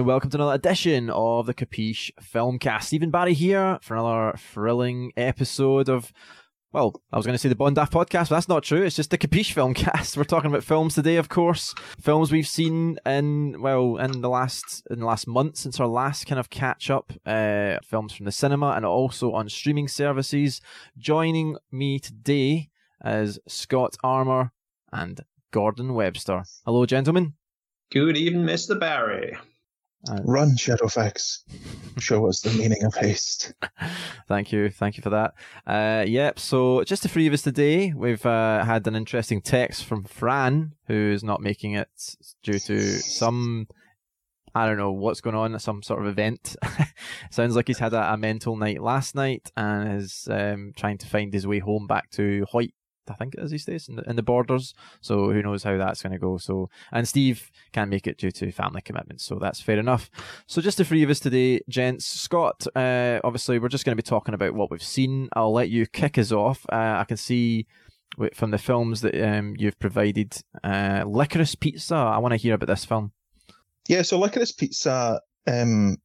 and welcome to another edition of the Capiche Filmcast. Stephen Barry here for another thrilling episode of, well, I was going to say the Bondaf podcast, but that's not true. It's just the Capiche Filmcast. We're talking about films today, of course. Films we've seen in, well, in the last, in the last month since our last kind of catch up, uh, films from the cinema and also on streaming services. Joining me today is Scott Armour and Gordon Webster. Hello, gentlemen. Good evening, Mr. Barry. Uh, Run, Shadowfax. Show us the meaning of haste. Thank you. Thank you for that. Uh, yep. So, just the three of us today. We've uh, had an interesting text from Fran, who's not making it due to some, I don't know what's going on, some sort of event. Sounds like he's had a, a, mental night last night and is um, trying to find his way home back to Hawick I think it is these days in the, in the borders. So who knows how that's going to go. So and Steve can't make it due to family commitments, so that's fair enough. So just the three of us today, gents. Scott, uh, obviously we're just going to be talking about what we've seen. I'll let you kick us off. Uh, I can see from the films that um, you've provided, uh, Licorice Pizza. I want to hear about this film. Yeah, so Licorice Pizza um,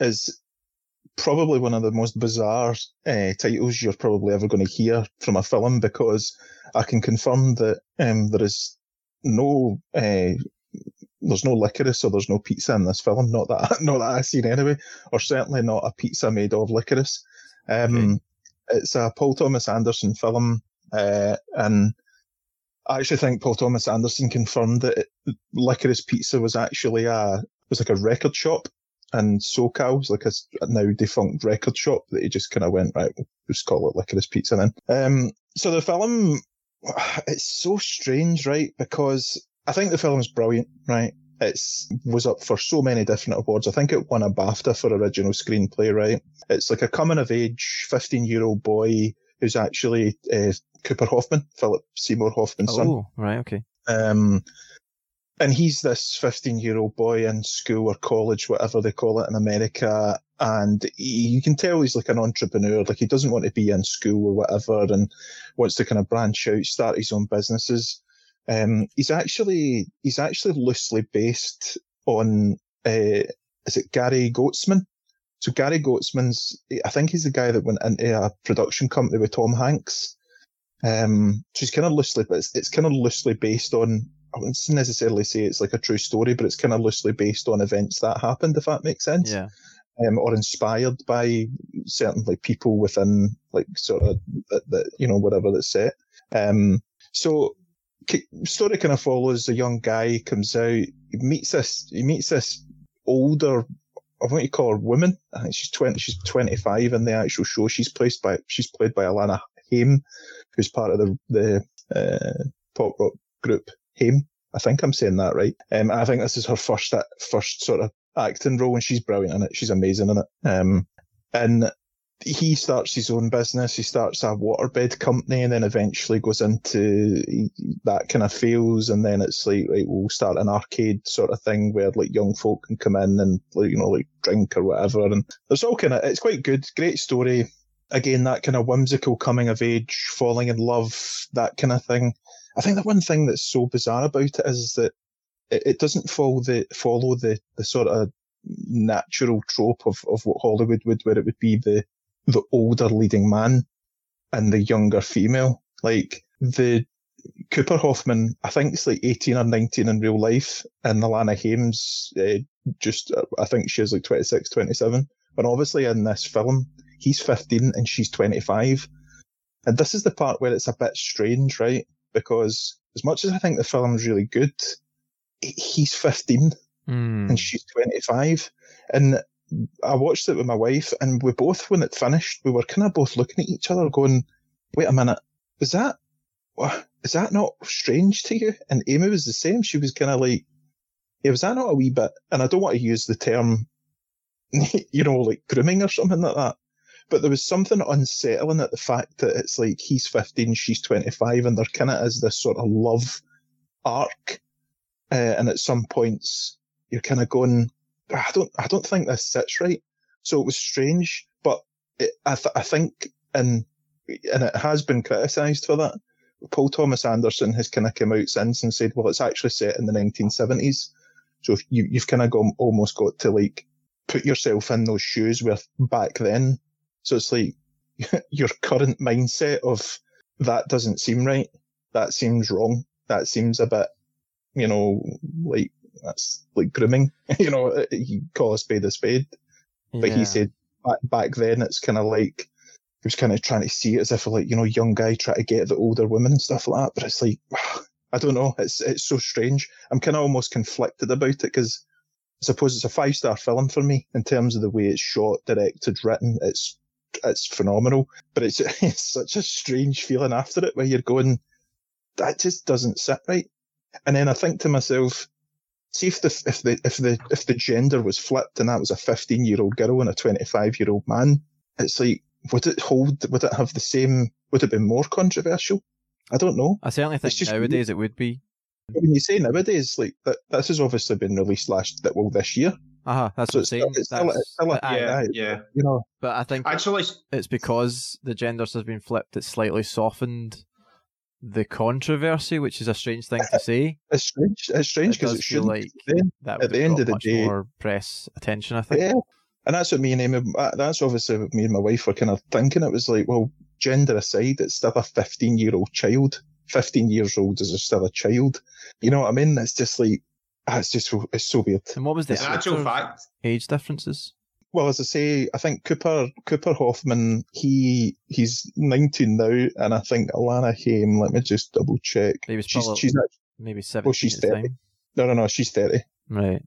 is probably one of the most bizarre uh, titles you're probably ever going to hear from a film because I can confirm that um, there is no uh, there's no licorice or there's no pizza in this film. Not that not that I've seen anyway, or certainly not a pizza made of licorice. Um, okay. It's a Paul Thomas Anderson film, uh, and I actually think Paul Thomas Anderson confirmed that it, Licorice Pizza was actually a was like a record shop in SoCal. It's like a, now defunct record shop that he just kind of went, right, we'll just call it Licorice Pizza then. Um, so the film, it's so strange, right? Because I think the film is brilliant, right? It's was up for so many different awards. I think it won a BAFTA for original screenplay, right? It's like a coming of age 15 year old boy who's actually uh, Cooper Hoffman, Philip Seymour Hoffman's son. Oh, right, okay. Um, and he's this 15 year old boy in school or college, whatever they call it in America. And he, you can tell he's like an entrepreneur. Like he doesn't want to be in school or whatever and wants to kind of branch out, start his own businesses. Um, he's actually, he's actually loosely based on, uh, is it Gary Goetzman? So Gary Goetzman's, I think he's the guy that went into a production company with Tom Hanks. Um, so he's kind of loosely, but it's, it's kind of loosely based on I wouldn't necessarily say it's like a true story, but it's kind of loosely based on events that happened, if that makes sense. Yeah. Um, or inspired by certain like people within like sort of that, you know whatever that's set. Um, so story kind of follows a young guy comes out, he meets this, he meets this older, I want to call her woman. I think she's twenty, she's twenty five in the actual show. She's placed by, she's played by Alana Haim, who's part of the the uh, pop rock group Haim. I think I'm saying that right. Um, I think this is her first first sort of acting role, and she's brilliant in it. She's amazing in it. Um, and he starts his own business. He starts a waterbed company, and then eventually goes into that kind of fails, and then it's like, we'll start an arcade sort of thing where like young folk can come in and you know like drink or whatever. And there's all kind of it's quite good, great story. Again, that kind of whimsical coming of age, falling in love, that kind of thing. I think the one thing that's so bizarre about it is that it, it doesn't follow the follow the the sort of natural trope of, of what Hollywood would, where it would be the the older leading man and the younger female. Like the Cooper Hoffman, I think it's like 18 or 19 in real life, and Alana Haim's uh, just, I think she's like 26, 27. But obviously in this film, he's 15 and she's 25. And this is the part where it's a bit strange, right? Because as much as I think the film's really good, he's 15 mm. and she's 25. And I watched it with my wife, and we both, when it finished, we were kind of both looking at each other, going, "Wait a minute, is that is that not strange to you?" And Amy was the same. She was kind of like, "Yeah, was that not a wee bit?" And I don't want to use the term, you know, like grooming or something like that. But there was something unsettling at the fact that it's like he's 15, she's 25, and there kind of is this sort of love arc. Uh, and at some points, you're kind of going, I don't, I don't think this sits right. So it was strange, but it, I, th- I think, and and it has been criticised for that. Paul Thomas Anderson has kind of come out since and said, well, it's actually set in the 1970s. So you you've kind of got almost got to like put yourself in those shoes with back then. So it's like your current mindset of that doesn't seem right. That seems wrong. That seems a bit, you know, like that's like grooming. you know, eh, you call a spade a spade. But Yeah. he said back, back then it's kind of like he was kind of trying to see it as if like you know young guy trying to get the older women and stuff like that. But it's like I don't know. It's it's so strange. I'm kind of almost conflicted about it because I suppose it's a five star film for me in terms of the way it's shot, directed, written. It's it's phenomenal, but it's it's such a strange feeling after it where you're going, that just doesn't sit right. And then I think to myself, see if the if the if the if the gender was flipped and that was a 15 year old girl and a 25 year old man, it's like would it hold? Would it have the same? Would it be more controversial? I don't know. I certainly think just nowadays it would be. When you say nowadays, like that, this has obviously been released last that well this year. Uh-huh, that's So what I'm still- saying. it's still- That's- still a- aye, yeah, yeah. You know, But I think Actually, it's because the genders has been flipped. It's slightly softened the controversy, which is a strange thing to say. it's strange. It's strange because it, feel shouldn't. like then. That At the end of the day- more press attention. I think. Yeah, and that's what me and Amy. uh, That's obviously what me and my wife were kind of thinking. It was like, well, gender aside, it's still a 15 year old child. 15 years old is still a child. You know what I mean? It's just like, ah, it's just so- it's so weird. And what was the actual fact, age differences? Well, as I say, I think Cooper Cooper Hoffman he he's 19 now, and I think Alana Haim. Let me just double check. He was She's probably she's not, maybe seventeen she's at the 30. time. no no no she's 30. Right.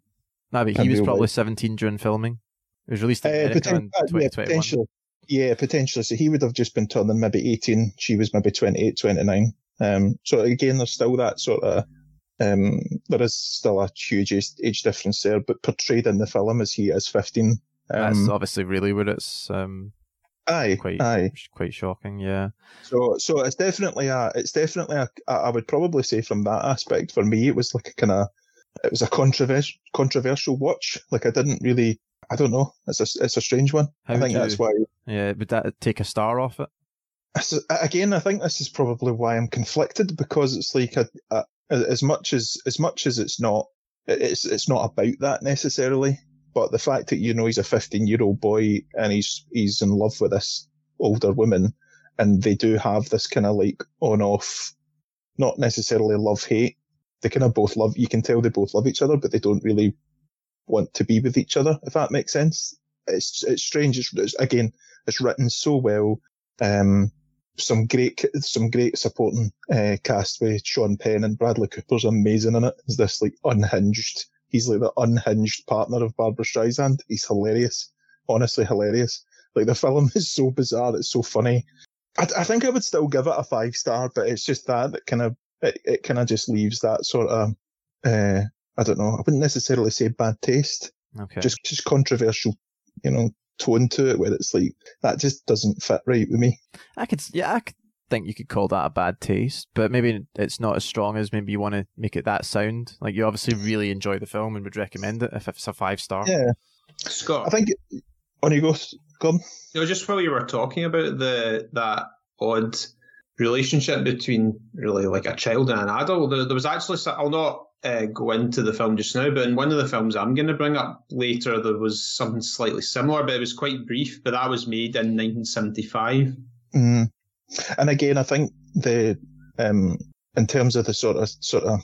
No, but he And was probably life. seventeen during filming. It was released in Uh, America poten- in uh, yeah, twenty twenty one. potentially. Yeah, potentially. So he would have just been turning maybe 18. She was maybe 28, 29. Um, so again, there's still that sort of, um, there is still a huge age, age difference there, but portrayed in the film as he is 15. That's Um, obviously really where it's um aye, quite aye. quite shocking. Yeah. So, so it's definitely a, it's definitely a, I I would probably say from that aspect, for me, it was like a kind of, it was a controversial, controversial watch. Like I didn't really, I don't know. It's a, it's a strange one. How I think that's why Yeah, would that take a star off it? Again, I think this is probably why I'm conflicted because it's like a, a, as much as as much as it's not, it's it's not about that necessarily. But the fact that you know he's a 15 year old boy and he's he's in love with this older woman, and they do have this kind of like on off, not necessarily love hate. They kind of both love. You can tell they both love each other, but they don't really want to be with each other. If that makes sense, it's it's strange. It's, it's again, it's written so well. Um, some great, some great supporting uh, cast with Sean Penn and Bradley Cooper's amazing in it. Is this like unhinged? He's like the unhinged partner of Barbra Streisand. He's hilarious, honestly hilarious. Like the film is so bizarre, it's so funny. I, I think I would still give it a five star, but it's just that that kind of it, it kind of just leaves that sort of uh, I don't know. I wouldn't necessarily say bad taste, Okay. just just controversial, you know, tone to it where it's like that just doesn't fit right with me. I could, yeah, I could think you could call that a bad taste, but maybe it's not as strong as maybe you want to make it that sound. Like you obviously really enjoy the film and would recommend it if it's a five star. Yeah, Scott. I think. On you go, come. You know, just while you were talking about the that odd relationship between really like a child and an adult, there, there was actually I'll not uh, go into the film just now, but in one of the films I'm going to bring up later, there was something slightly similar, but it was quite brief. But that was made in 1975. Mm. And again, I think the um, in terms of the sort of sort of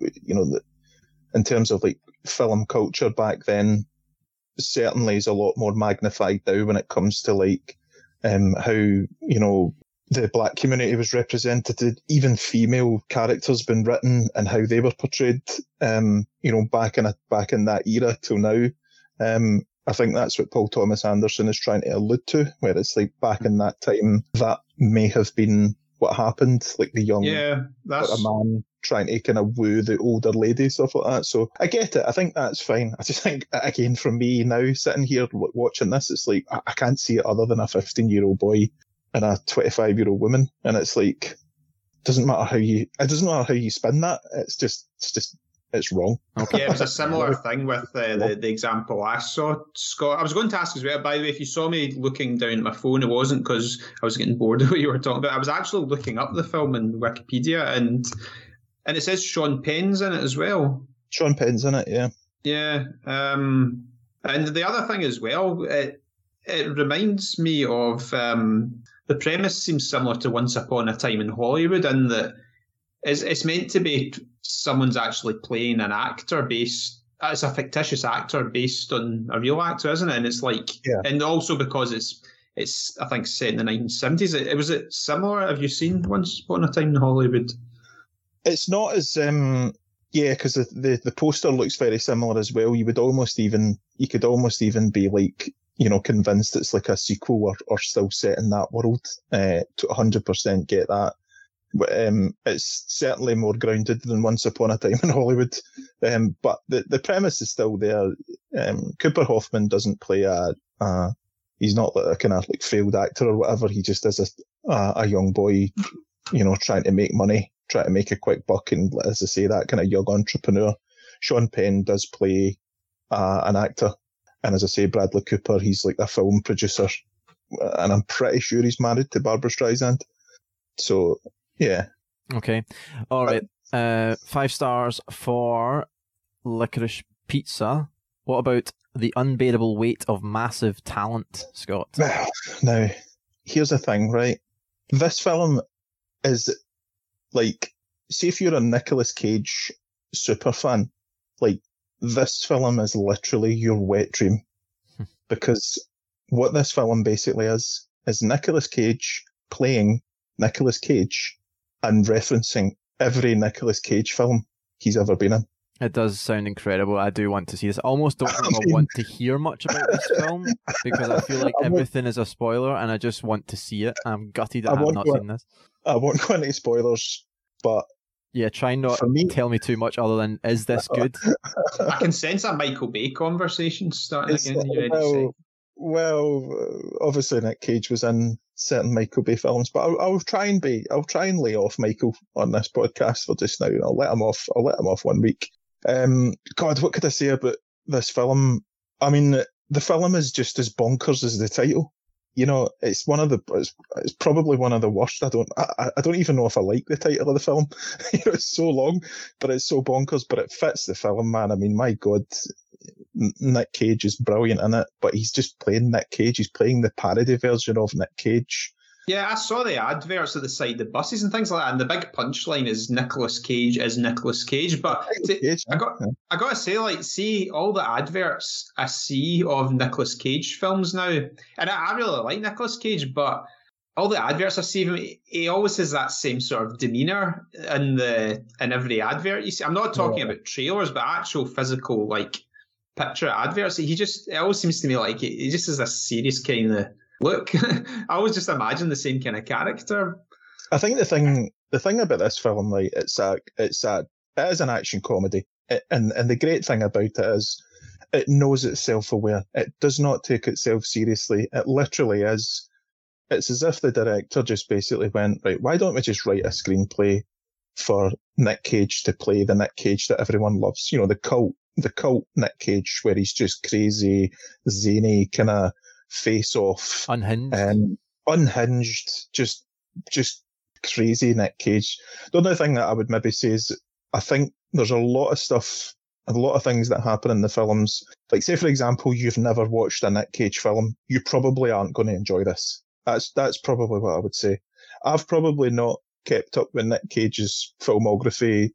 you know the, in terms of like film culture back then, certainly is a lot more magnified now when it comes to like um, how you know the black community was represented, even female characters been written and how they were portrayed. Um, you know, back in a, back in that era till now. Um, I think that's what Paul Thomas Anderson is trying to allude to, where it's like back in that time, that may have been what happened, like the young Yeah, that's of man trying to kind of woo the older lady, stuff like that. So I get it. I think that's fine. I just think, again, for me now, sitting here watching this, it's like, I, I can't see it other than a 15 year old boy and a 25 year old woman. And it's like, doesn't matter how you, it doesn't matter how you spin that. It's just, it's just, it's wrong. Okay. yeah, it was a similar thing with uh, the, the example I saw, Scott. I was going to ask as well, by the way, if you saw me looking down at my phone, it wasn't because I was getting bored of what you were talking about. I was actually looking up the film in Wikipedia and and it says Sean Penn's in it as well. Sean Penn's in it, yeah. Yeah. Um, and the other thing as well, it, it reminds me of um, the premise seems similar to Once Upon a Time in Hollywood in that it's, it's meant to be someone's actually playing an actor based it's a fictitious actor based on a real actor, isn't it? And it's like, yeah. and also because it's it's I think set in the 1970s. It, it was it similar. Have you seen Once Upon a Time in Hollywood? It's not as um yeah, because the, the the poster looks very similar as well. You would almost even you could almost even be like you know convinced it's like a sequel or, or still set in that world. Uh, to 100% get that But, um, it's certainly more grounded than Once Upon a Time in Hollywood. Um, but the, the premise is still there. Um, Cooper Hoffman doesn't play a, a he's not like a kind of like failed actor or whatever. He just is a, a, a young boy, you know, trying to make money, trying to make a quick buck. And as I say, that kind of young entrepreneur. Sean Penn does play uh, an actor. And as I say, Bradley Cooper, he's like a film producer. And I'm pretty sure he's married to Barbra Streisand. So yeah. Okay. All right. Uh, five stars for licorice pizza. What about the unbearable weight of massive talent, Scott? Now, here's the thing, right? This film is like, see if you're a Nicolas Cage super fan, like this film is literally your wet dream hmm. because what this film basically is is Nicolas Cage playing Nicolas Cage and referencing every Nicolas Cage film he's ever been in. It does sound incredible. I do want to see this. I almost don't I mean, want to hear much about this film because I feel like everything is a spoiler and I just want to see it. I'm gutted I, I have not seen this. I won't go into spoilers, but yeah, try not me, tell me too much other than is this good? I can sense a Michael Bay conversation starting again. Well, well, obviously Nick Cage was in certain Michael Bay films, but I'll, I'll, try and be, I'll try and lay off Michael on this podcast for just now. I'll let him off. I'll let him off one week. Um, God, what could I say about this film? I mean, the film is just as bonkers as the title. You know, it's one of the, it's, it's probably one of the worst. I don't, I, I don't even know if I like the title of the film. you know, it's so long, but it's so bonkers, but it fits the film, man. I mean, my God, Nick Cage is brilliant in it, but he's just playing Nick Cage. He's playing the parody version of Nick Cage. Yeah, I saw the adverts at the side, the buses and things like that, and the big punchline is Nicolas Cage is Nicolas Cage. But Cage, I got, yeah. I got to say, like, see all the adverts I see of Nicolas Cage films now, and I, I really like Nicolas Cage, but all the adverts I see him, he always has that same sort of demeanor in the in every advert. You see, I'm not talking yeah. about trailers, but actual physical like picture adverts. He just it always seems to me like he just has a serious kind of look. I always just imagine the same kind of character. I think the thing the thing about this film, like it's a it's a it is an action comedy, it, and and the great thing about it is it knows it's self aware. It does not take itself seriously. It literally is. It's as if the director just basically went right. Why don't we just write a screenplay for Nick Cage to play the Nick Cage that everyone loves? You know, the cult the cult Nick Cage, where he's just crazy, zany, kind of face off, unhinged, um, unhinged, just just crazy Nick Cage. The only thing that I would maybe say is I think there's a lot of stuff, a lot of things that happen in the films. Like, say for example, you've never watched a Nick Cage film, you probably aren't going to enjoy this. That's that's probably what I would say. I've probably not kept up with Nick Cage's filmography,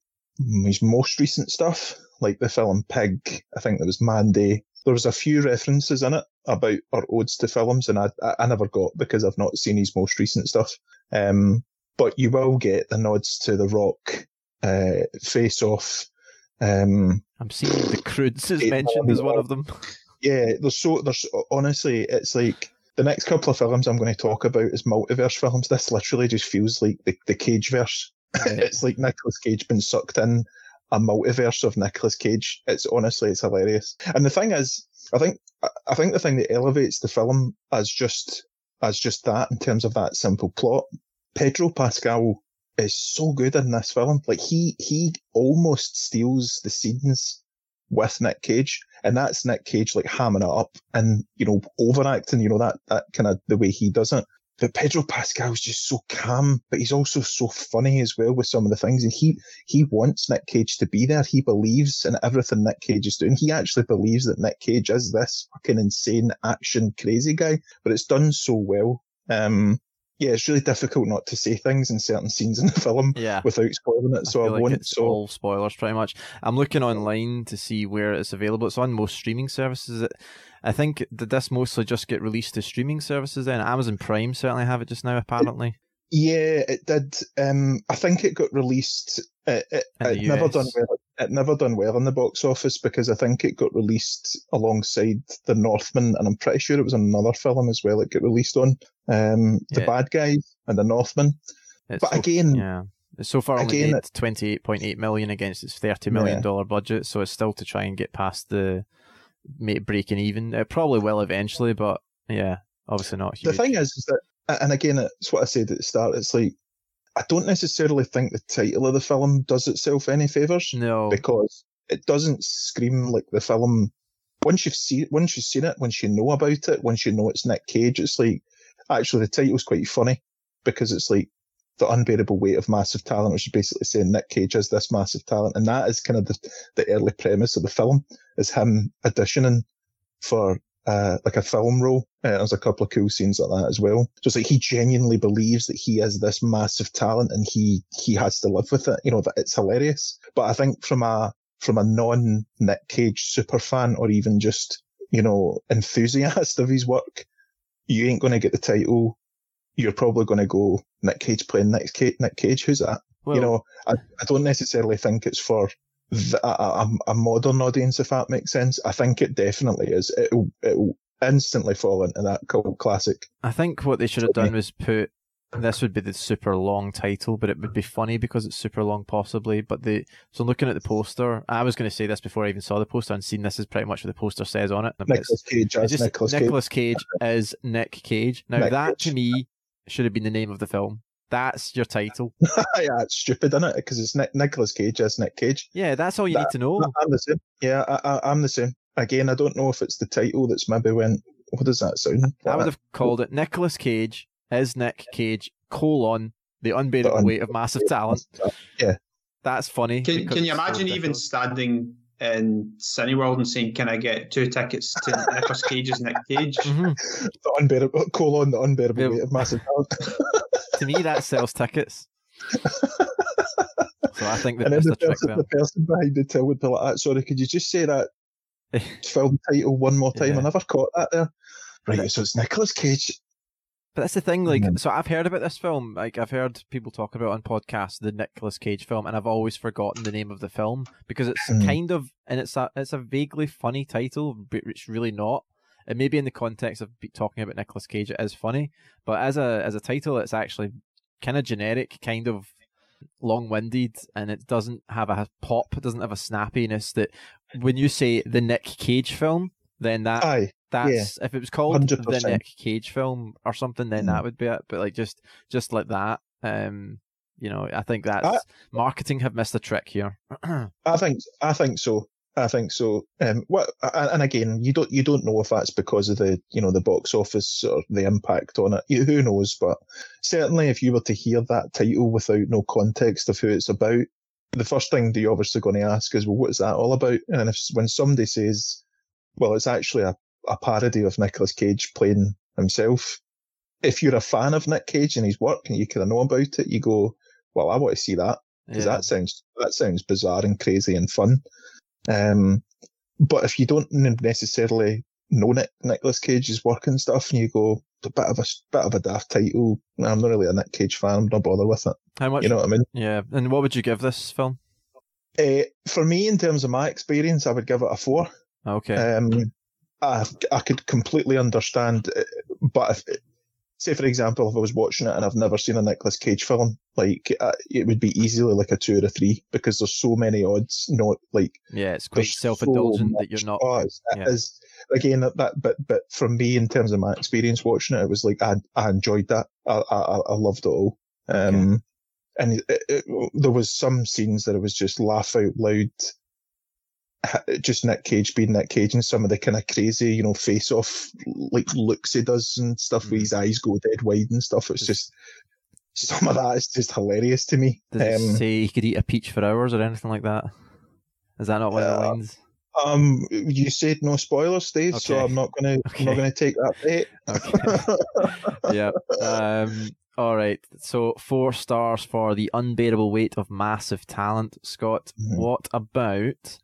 his most recent stuff like the film Pig. I think there was Mandy. There was a few references in it about or odes to films, and I, I never got because I've not seen his most recent stuff. Um, but you will get the nods to The Rock, uh, Face Off. Um, I'm seeing the Croods is mentioned as one of them. Yeah, there's so there's honestly, it's like the next couple of films I'm going to talk about is multiverse films. This literally just feels like the, the Cage verse. it's like Nicolas Cage been sucked in a multiverse of Nicolas Cage. It's honestly, it's hilarious. And the thing is, I think, I think the thing that elevates the film as just, as just that in terms of that simple plot, Pedro Pascal is so good in this film. Like he, he almost steals the scenes with Nick Cage, and that's Nick Cage like hamming it up and you know overacting. You know that that kind of the way he does it. But Pedro Pascal's just so calm, but he's also so funny as well with some of the things. And he he wants Nick Cage to be there. He believes in everything Nick Cage is doing. He actually believes that Nick Cage is this fucking insane action crazy guy. But it's done so well. Um, yeah, it's really difficult not to say things in certain scenes in the film Yeah. without spoiling it. So I, feel like won't. it's So all spoilers pretty much. I'm looking online to see where it's available. It's on most streaming services. I think did this mostly just get released to streaming services then? Amazon Prime certainly have it just now apparently. Yeah, it did. Um, I think it got released. It, it, it never done well. It never done well in the box office because I think it got released alongside The Northman, and I'm pretty sure it was another film as well. It got released on um, The Yeah. Bad Guy and The Northman. It's But so- again, yeah. It's so far only again, made twenty eight point eight million against its thirty million dollar budget, so it's still to try and get past the make breaking even. It probably will eventually, but yeah, obviously not the thing is, is that, and again, it's what I said at the start. It's like I don't necessarily think the title of the film does itself any favors. no, because it doesn't scream like the film. Once you've seen, once you've seen it, once you know about it, once you know it's Nick Cage, it's like actually the title's quite funny because it's like the unbearable weight of massive talent, which is basically saying Nick Cage has this massive talent, and that is kind of the, the early premise of the film is him auditioning for uh, like a film role. Uh, there's a couple of cool scenes like that as well. So it's like he genuinely believes that he is this massive talent and he he has to live with it. You know that it's hilarious. But I think from a from a non Nick Cage super fan or even just you know enthusiast of his work, you ain't going to get the title. You're probably going to go Nick Cage playing Nick Cage. Nick Cage, who's that? well, you know, I, I don't necessarily think it's for the, a, a, a modern audience, if that makes sense. I think it definitely is. It'll, it'll instantly fall into that cult classic. I think what they should have done was put this would be the super long title, but it would be funny because it's super long, possibly. But the so looking at the poster, I was going to say this before I even saw the poster and seen this is pretty much what the poster says on it. Nicolas Cage as Nicolas Cage. Nicolas Cage is Nick Cage. Now Nick that Cage. to me should have been the name of the film. That's your title. yeah, it's stupid, isn't it? Because it's Nick, Nicolas Cage as Nick Cage. Yeah, that's all you That- need to know. I'm the same. Yeah, I, I, I'm the same. Again, I don't know if it's the title that's maybe went. What does that sound? I would have called it Nicolas Cage is Nick Cage colon the unbearable The un- weight of massive talent. Yeah. That's funny. Can, can you it's so imagine even standing in Cineworld and saying, "Can I get two tickets to Nicolas Cage's Nick Cage?" Mhm. The unbearable colon, the unbearable Yeah. weight of massive talent. to me, that sells tickets. so I think they and then the trick person, there. the person behind the till would be like, "Ah, "Sorry, could you just say that film title one more time? Yeah. I never caught that there." Right, so it's Nicolas Cage. But that's the thing, like, Mhm. so I've heard about this film. Like, I've heard people talk about it on podcasts, the Nicolas Cage film, and I've always forgotten the name of the film because it's Mhm. kind of, and it's a, it's a vaguely funny title, but it's really not. And maybe in the context of talking about Nicolas Cage, it is funny, but as a as a title, it's actually kind of generic, kind of long-winded, and it doesn't have a pop, it doesn't have a snappiness that when you say the Nick Cage film, then that Aye, that's if it was called the 100%. Nick Cage film or something, then Mm. that would be it. But like just just like that, um, you know, I think that's I- marketing have missed a trick here. I think I think so. I think so. Um, what and and again, you don't you don't know if that's because of the you know the box office or the impact on it. You, who knows? But certainly, if you were to hear that title without no context of who it's about, the first thing that you're obviously going to ask is, well, what's that all about? And if when somebody says, well, it's actually a, a parody of Nicolas Cage playing himself. If you're a fan of Nick Cage and his work and you kind of know about it, you go, well, I want to see that because Yeah. that sounds that sounds bizarre and crazy and fun. Um, but if you don't necessarily know Nick, Nicolas Cage's work and stuff, and you go a bit of a bit of a daft title, I'm not really a Nick Cage fan. I'm not bother with it. How much? You know what I mean? yeah. And what would you give this film? Uh, for me, in terms of my experience, I would give it a four. Okay. Um, I I could completely understand, uh, but if say for example, if I was watching it and I've never seen a Nicolas Cage film, like uh, it would be easily like a two or a three because there's so many odds. Not like yeah, it's quite self-indulgent so that you're not. Oh, yeah. is- again that, that, but but from me in terms of my experience watching it, it was like I I enjoyed that. I I, I loved it all. Um, and it, it, there was some scenes that it was just laugh out loud just Nick Cage being Nick Cage and some of the kind of crazy, you know, face off like looks he does and stuff mm. where his eyes go dead wide and stuff. It's just some of that is just hilarious to me. Does um, it say he could eat a peach for hours or anything like that? Is that not one uh, of the lines? Um, you said no spoilers, Steve, okay. so I'm not gonna okay. I'm not gonna take that bait. Okay. yeah. Um. All right. So four stars for the unbearable weight of massive talent, Scott. Mm-hmm. What about?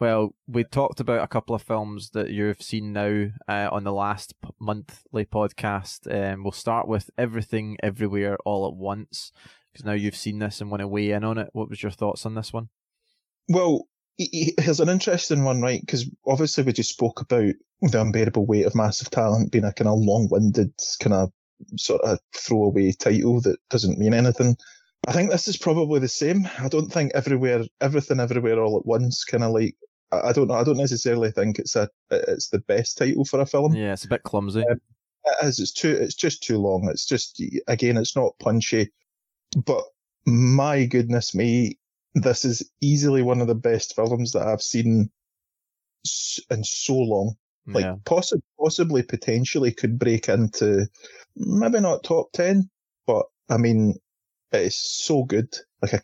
Well, we talked about a couple of films that you've seen now uh, on the last monthly podcast. Um, we'll start with Everything Everywhere All at Once because now you've seen this and want to weigh in on it. What was your thoughts on this one? Well, here's an interesting one, right? Because obviously we just spoke about the unbearable weight of massive talent being a kind of long-winded, kind of sort of throwaway title that doesn't mean anything. I think this is probably the same. I don't think everywhere, everything, everywhere, all at once, kind of like. I don't know. I don't necessarily think it's a it's the best title for a film. Yeah, it's a bit clumsy. Um, it is. It's too. It's just too long. It's just again, it's not punchy. But my goodness me, this is easily one of the best films that I've seen in so long. Like yeah. possibly, possibly, potentially could break into maybe not top ten, but I mean, it is so good. Like a,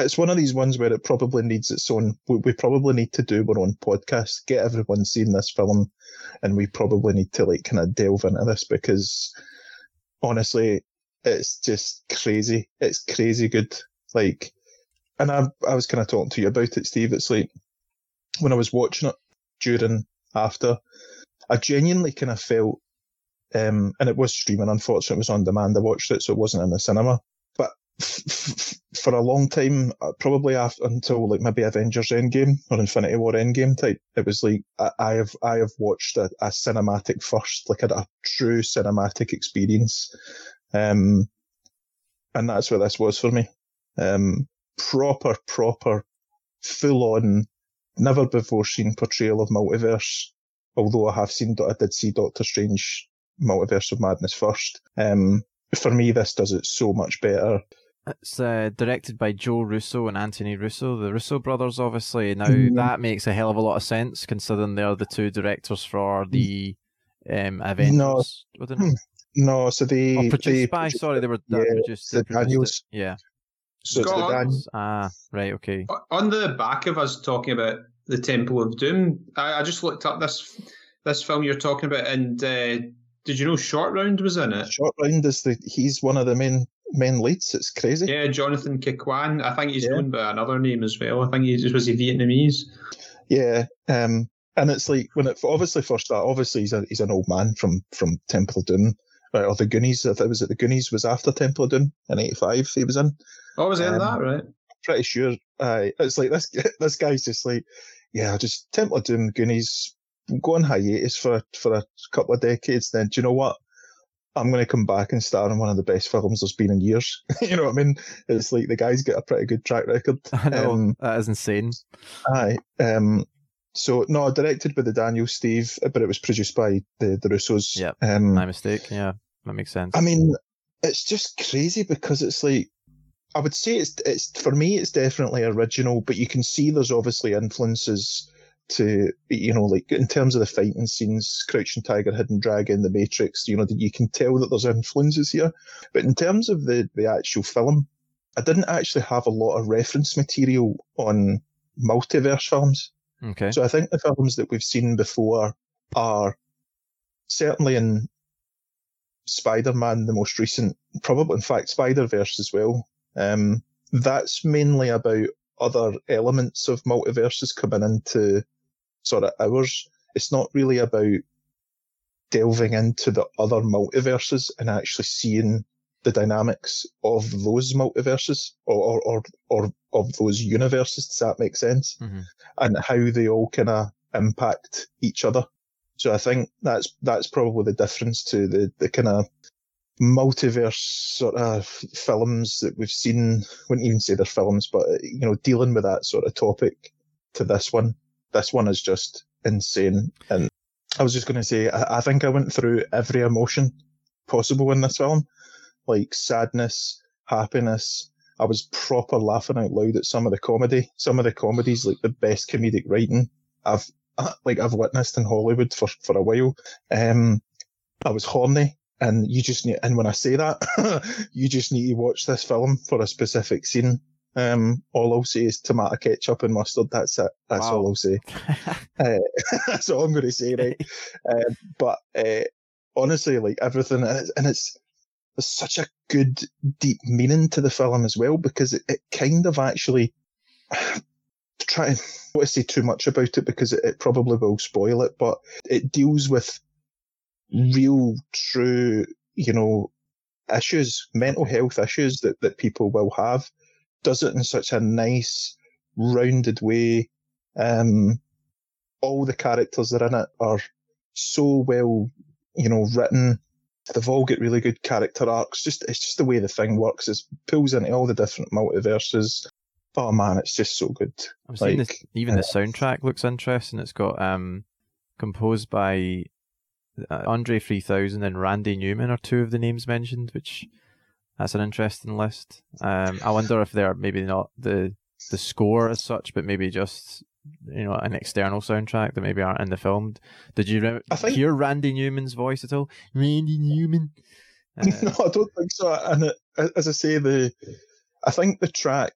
it's one of these ones where it probably needs its own. We, we probably need to do our own podcast, get everyone seeing this film, and we probably need to like kind of delve into this because honestly, it's just crazy. It's crazy good. Like and I, I was kind of talking to you about it, Steve. It's like when I was watching it during, after, I genuinely kind of felt, um, and it was streaming. Unfortunately, it was on demand. I watched it, so it wasn't in the cinema. For a long time, uh, probably after, until like maybe Avengers Endgame or Infinity War Endgame type, it was like I, I have I have watched a, a cinematic first, like a, a true cinematic experience, um, and that's what this was for me. Um, proper, proper, full on, never before seen portrayal of multiverse. Although I have seen, I did see Doctor Strange Multiverse of Madness first. Um, for me, this does it so much better. It's uh, directed by Joe Russo and Anthony Russo, the Russo brothers, obviously. Now, mm. that makes a hell of a lot of sense considering they're the two directors for the um, Avengers. No, no so they. Oh, produced they, by, sorry, they were yeah, produced. The Daniels. Yeah. So Scott, ah, right, okay. On the back of us talking about the Temple of Doom, I, I just looked up this this film you're talking about, and uh, did you know Short Round was in it? Short Round is the he's one of the main main leads. It's crazy. Yeah, Jonathan Ke Quan. I think he's yeah. known by another name as well. I think he was he Vietnamese. Yeah, um, and it's like when it obviously first started. Obviously, he's a, he's an old man from from Temple of Doom, right, or the Goonies. I think it was at the Goonies was after Temple of Doom in '85. He was in. Oh, was um, that right? Pretty sure. Uh, it's like this. This guy's just like, yeah, just Temple of Doom, Goonies, go on hiatus for for a couple of decades. Then do you know what? I'm going to come back and star in one of the best films there's been in years. you know what I mean? It's like the guy's got a pretty good track record. I know um, that is insane. Aye. Um, so no, directed by the Daniel Steve, but it was produced by the the Russos. Yeah, um, my mistake. Yeah, that makes sense. I mean, it's just crazy because it's like I would say it's it's for me it's definitely original, but you can see there's obviously influences to you know like in terms of the fighting scenes, Crouching Tiger, Hidden Dragon, The Matrix. You know you can tell that there's influences here, but in terms of the the actual film, I didn't actually have a lot of reference material on multiverse films. Okay. So I think the films that we've seen before are certainly in Spider-Man, the most recent, probably in fact Spider-Verse as well. Um, that's mainly about other elements of multiverses coming into sort of ours. It's not really about delving into the other multiverses and actually seeing the dynamics of those multiverses or, or, or, or of those universes. Does that make sense? Mm-hmm. And how they all kind of impact each other. So I think that's that's probably the difference to the, the kind of multiverse sort of films that we've seen. Wouldn't even say they're films, but you know, dealing with that sort of topic to this one. This one is just insane. And I was just going to say, I, I think I went through every emotion possible in this film, like sadness, happiness, I was proper laughing out loud at some of the comedy. Some of the comedies, like the best comedic writing I've like I've witnessed in Hollywood for for a while. Um, I was horny, and you just need. And when I say that, you just need to watch this film for a specific scene. Um, all I'll say is tomato ketchup and mustard. That's it. That's Wow. all I'll say. uh, that's all I'm going to say, right? uh, but uh, honestly, like everything, and it's, and it's there's such a good deep meaning to the film as well because it, it kind of actually try. Don't want to say too much about it because it, it probably will spoil it, but it deals with real, true, you know, issues, mental health issues that, that people will have. Does it in such a nice, rounded way. Um, all the characters that are in it are so well, you know, written. They've all got really good character arcs. Just it's just the way the thing works. It pulls into all the different multiverses. Oh man, it's just so good. I'm seeing Like, this, even the uh, soundtrack looks interesting. It's got um, composed by uh, Andre 3000 and Randy Newman are two of the names mentioned, which that's an interesting list. Um, I wonder if they're maybe not the the score as such, but maybe just you know an external soundtrack that maybe aren't in the film. Did you re- I think- hear Randy Newman's voice at all? Randy Newman. Uh, no, I don't think so. And it, as I say, the I think the track,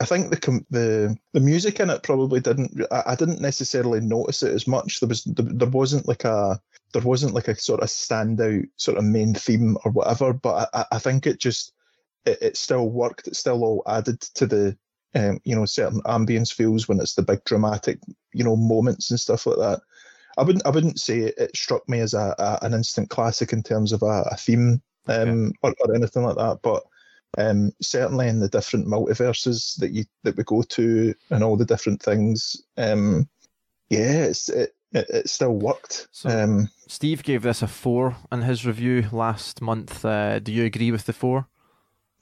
I think the the the music in it probably didn't. I, I didn't necessarily notice it as much. There was there, there wasn't like a there wasn't like a sort of standout sort of main theme or whatever. But I, I- think it just it, it still worked. It still all added to the um, you know certain ambience feels when it's the big dramatic you know moments and stuff like that. I wouldn't I wouldn't say it, it struck me as a, a an instant classic in terms of a, a theme um, or, or anything like that, but um, certainly in the different multiverses that you that we go to and all the different things, um, yeah, it's, it, it it still worked. So- um, Steve gave this a four in his review last month. Uh, do you agree with the four?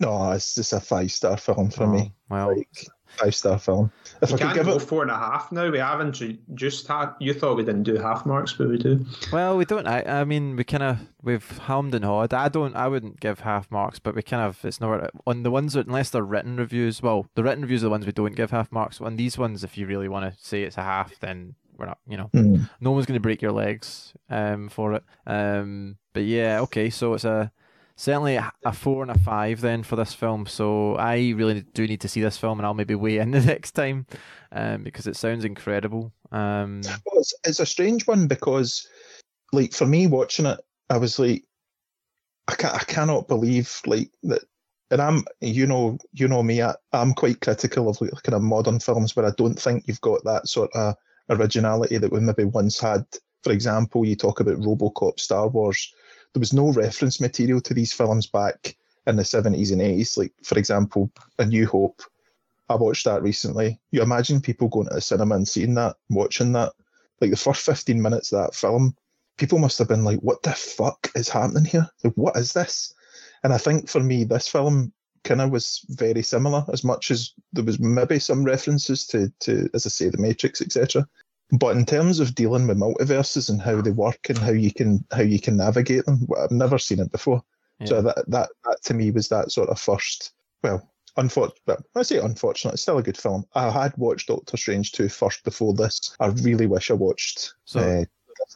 no, it's just a five star film for Oh, me. Well, Like five star film. If We I could can't give go it, four and a half now. We haven't just had. You thought we didn't do half marks, but we do. Well, we don't. I, I mean, we kind of we've hummed and hawed. I don't. I wouldn't give half marks, but we kind of. It's not on the ones that unless they're written reviews. Well, the written reviews are the ones we don't give half marks. On these ones, if you really want to say it's a half, then we're not. You know, Hmm. no one's going to break your legs um for it. Um, but yeah, okay. So it's a certainly a, four and a five then for this film. So I really do need to see this film, and I'll maybe weigh in the next time, um, because it sounds incredible. Um, Well, it's, it's a strange one because, like, for me watching it, I was like, I can't, I cannot believe like that. And I'm, you know, you know me. I, I'm quite critical of like kind of modern films where I don't think you've got that sort of originality that we maybe once had. For example, you talk about RoboCop, Star Wars. There was no reference material to these films back in the 70s and 80s. Like, for example, A New Hope. I watched that recently. You imagine people going to the cinema and seeing that, watching that like the first 15 minutes of that film, people must have been like, what the fuck is happening here? Like, what is this? And I think for me, this film kind of was very similar, as much as there was maybe some references to, to as I say, The Matrix, etc. But in terms of dealing with multiverses and how they work and how you can how you can navigate them, I've never seen it before. So that, that that to me was that sort of first, well, unfortunate. I say unfortunate. It's still a good film. I had watched Doctor Strange 2 first before this. I really wish I watched So- uh,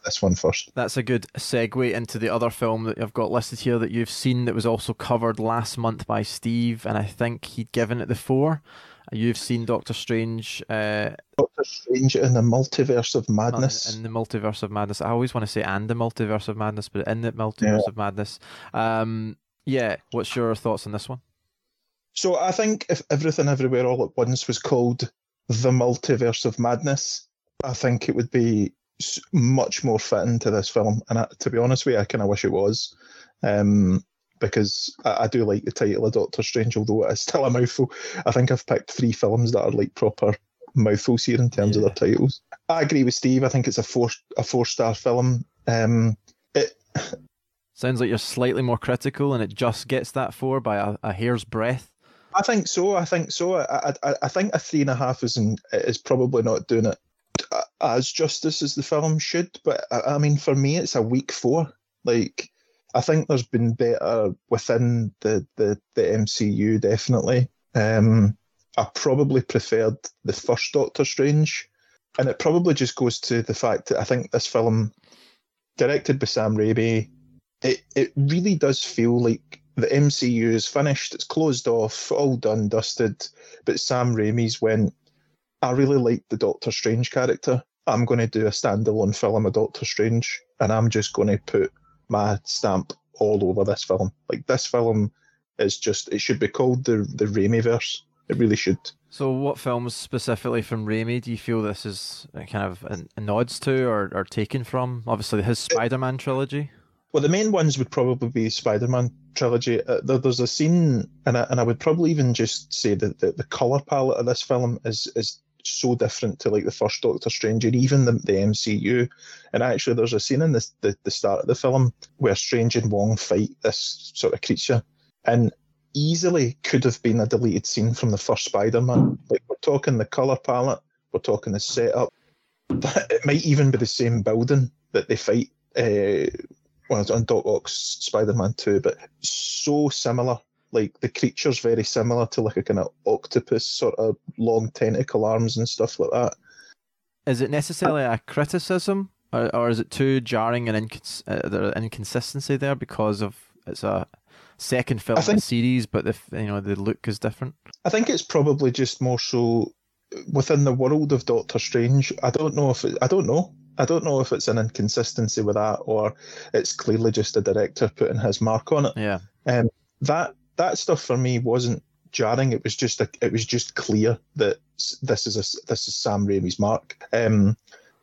this one first. That's a good segue into the other film that I've got listed here that you've seen that was also covered last month by Steve, and I think he'd given it the four. You've seen Doctor Strange uh, Doctor Strange in the Multiverse of Madness. in the Multiverse of Madness. I always want to say and the Multiverse of Madness, but in the Multiverse of Madness. Um, yeah, what's your thoughts on this one? So I think if Everything Everywhere All at Once was called The Multiverse of Madness, I think it would be much more fitting to this film. And I, to be honest with you, I kind of wish it was. Um, because I, I do like the title of Doctor Strange, although it is still a mouthful. I think I've picked three films that are like proper mouthfuls here in terms of Yeah. their titles. I agree with Steve. I think it's a four a four star film. Um, it Sounds like you're slightly more critical, and it just gets that four by a, a hair's breadth. I think so. I think so. I, I, I think a three and a half is in, is probably not doing it as justice as the film should. But I, mean, for me, it's a weak four. Like I think there's been better within the the, the MCU definitely. Um, I probably preferred the first Doctor Strange, and it probably just goes to the fact that I think this film, directed by Sam Raimi, it it really does feel like the MCU is finished, it's closed off, all done, dusted. But Sam Raimi's went, I really like the Doctor Strange character. I'm going to do a standalone film of Doctor Strange, and I'm just going to put my stamp all over this film. Like this film is just, it should be called the the Raimiverse. It really should. So, what films specifically from Raimi do you feel this is kind of a, nods to or, or taken from? Obviously, his Spider-Man trilogy. Well, the main ones would probably be Spider-Man trilogy. Uh, there, there's a scene, and I, and I would probably even just say that the, the color palette of this film is is so different to like the first Doctor Strange and even the, the MCU. And actually, there's a scene in the the start of the film where Strange and Wong fight this sort of creature, and easily could have been a deleted scene from the first Spider-Man. Like we're talking the color palette, we're talking the setup. It might even be the same building that they fight. Uh, well, on Doc Ock's Spider-Man 2, but so similar. Like the creature's very similar to like a kind of octopus, sort of long tentacle arms and stuff like that. Is it necessarily a criticism, or, or is it too jarring and incons- uh, inconsistency there because of it's a second film think, in the series, but the you know the look is different? I think it's probably just more so within the world of Doctor Strange. I don't know if it, I don't know. I don't know if it's an inconsistency with that or it's clearly just a director putting his mark on it. Yeah. Um, that that stuff for me wasn't jarring. It was just a, it was just clear that this is a, this is Sam Raimi's mark. Um,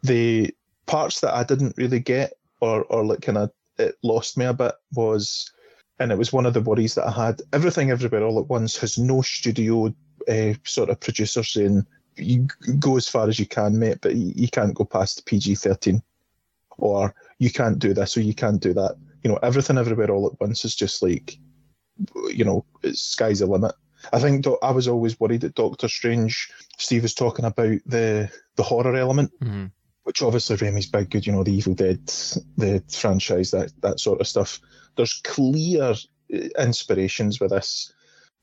the parts that I didn't really get or or like kind of it lost me a bit was, and it was one of the worries that I had. Everything Everywhere All at Once has no studio uh, sort of producer saying you go as far as you can, mate, but you, you can't go past PG thirteen, or you can't do this or you can't do that. You know, everything everywhere all at once is just like, you know, it's sky's the limit. I think I was always worried that Doctor Strange. Steve was talking about the the horror element, mm-hmm. which obviously Raimi's big good. You know, the Evil Dead, the franchise, that that sort of stuff. There's clear uh, inspirations with this.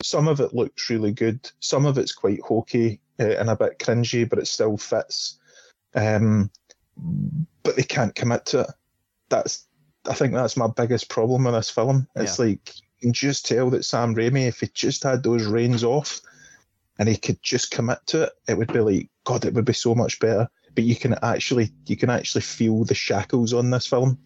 Some of it looks really good. Some of it's quite hokey uh, and a bit cringy, but it still fits. Um, but they can't commit to it. That's I think that's my biggest problem with this film. It's yeah. like can just tell that Sam Raimi, if he just had those reins off and he could just commit to it, it would be like God, it would be so much better. But you can actually you can actually feel the shackles on this film.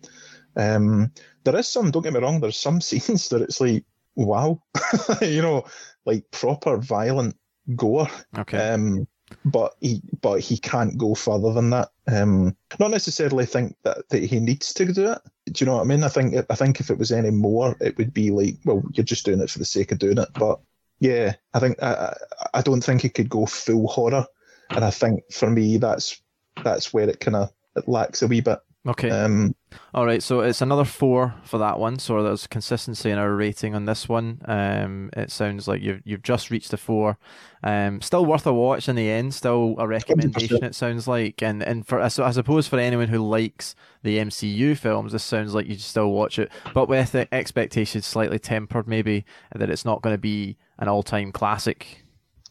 Um, there is some, don't get me wrong, there's some scenes that it's like, wow, you know, like proper violent gore. Okay. Um, but he but he can't go further than that. Um, not necessarily think that, that he needs to do it. Do you know what I mean? I think I think if it was any more, it would be like, well, you're just doing it for the sake of doing it. But yeah, I think I I don't think he could go full horror, and I think for me that's that's where it kind of it lacks a wee bit. Okay. Um, All right. So it's another four for that one. So there's consistency in our rating on this one. Um, it sounds like you've you've just reached a four. Um, still worth a watch in the end. Still a recommendation. 100%. It sounds like, and and for I suppose for anyone who likes the MCU films, this sounds like you should still watch it, but with the expectations slightly tempered, maybe that it's not going to be an all-time classic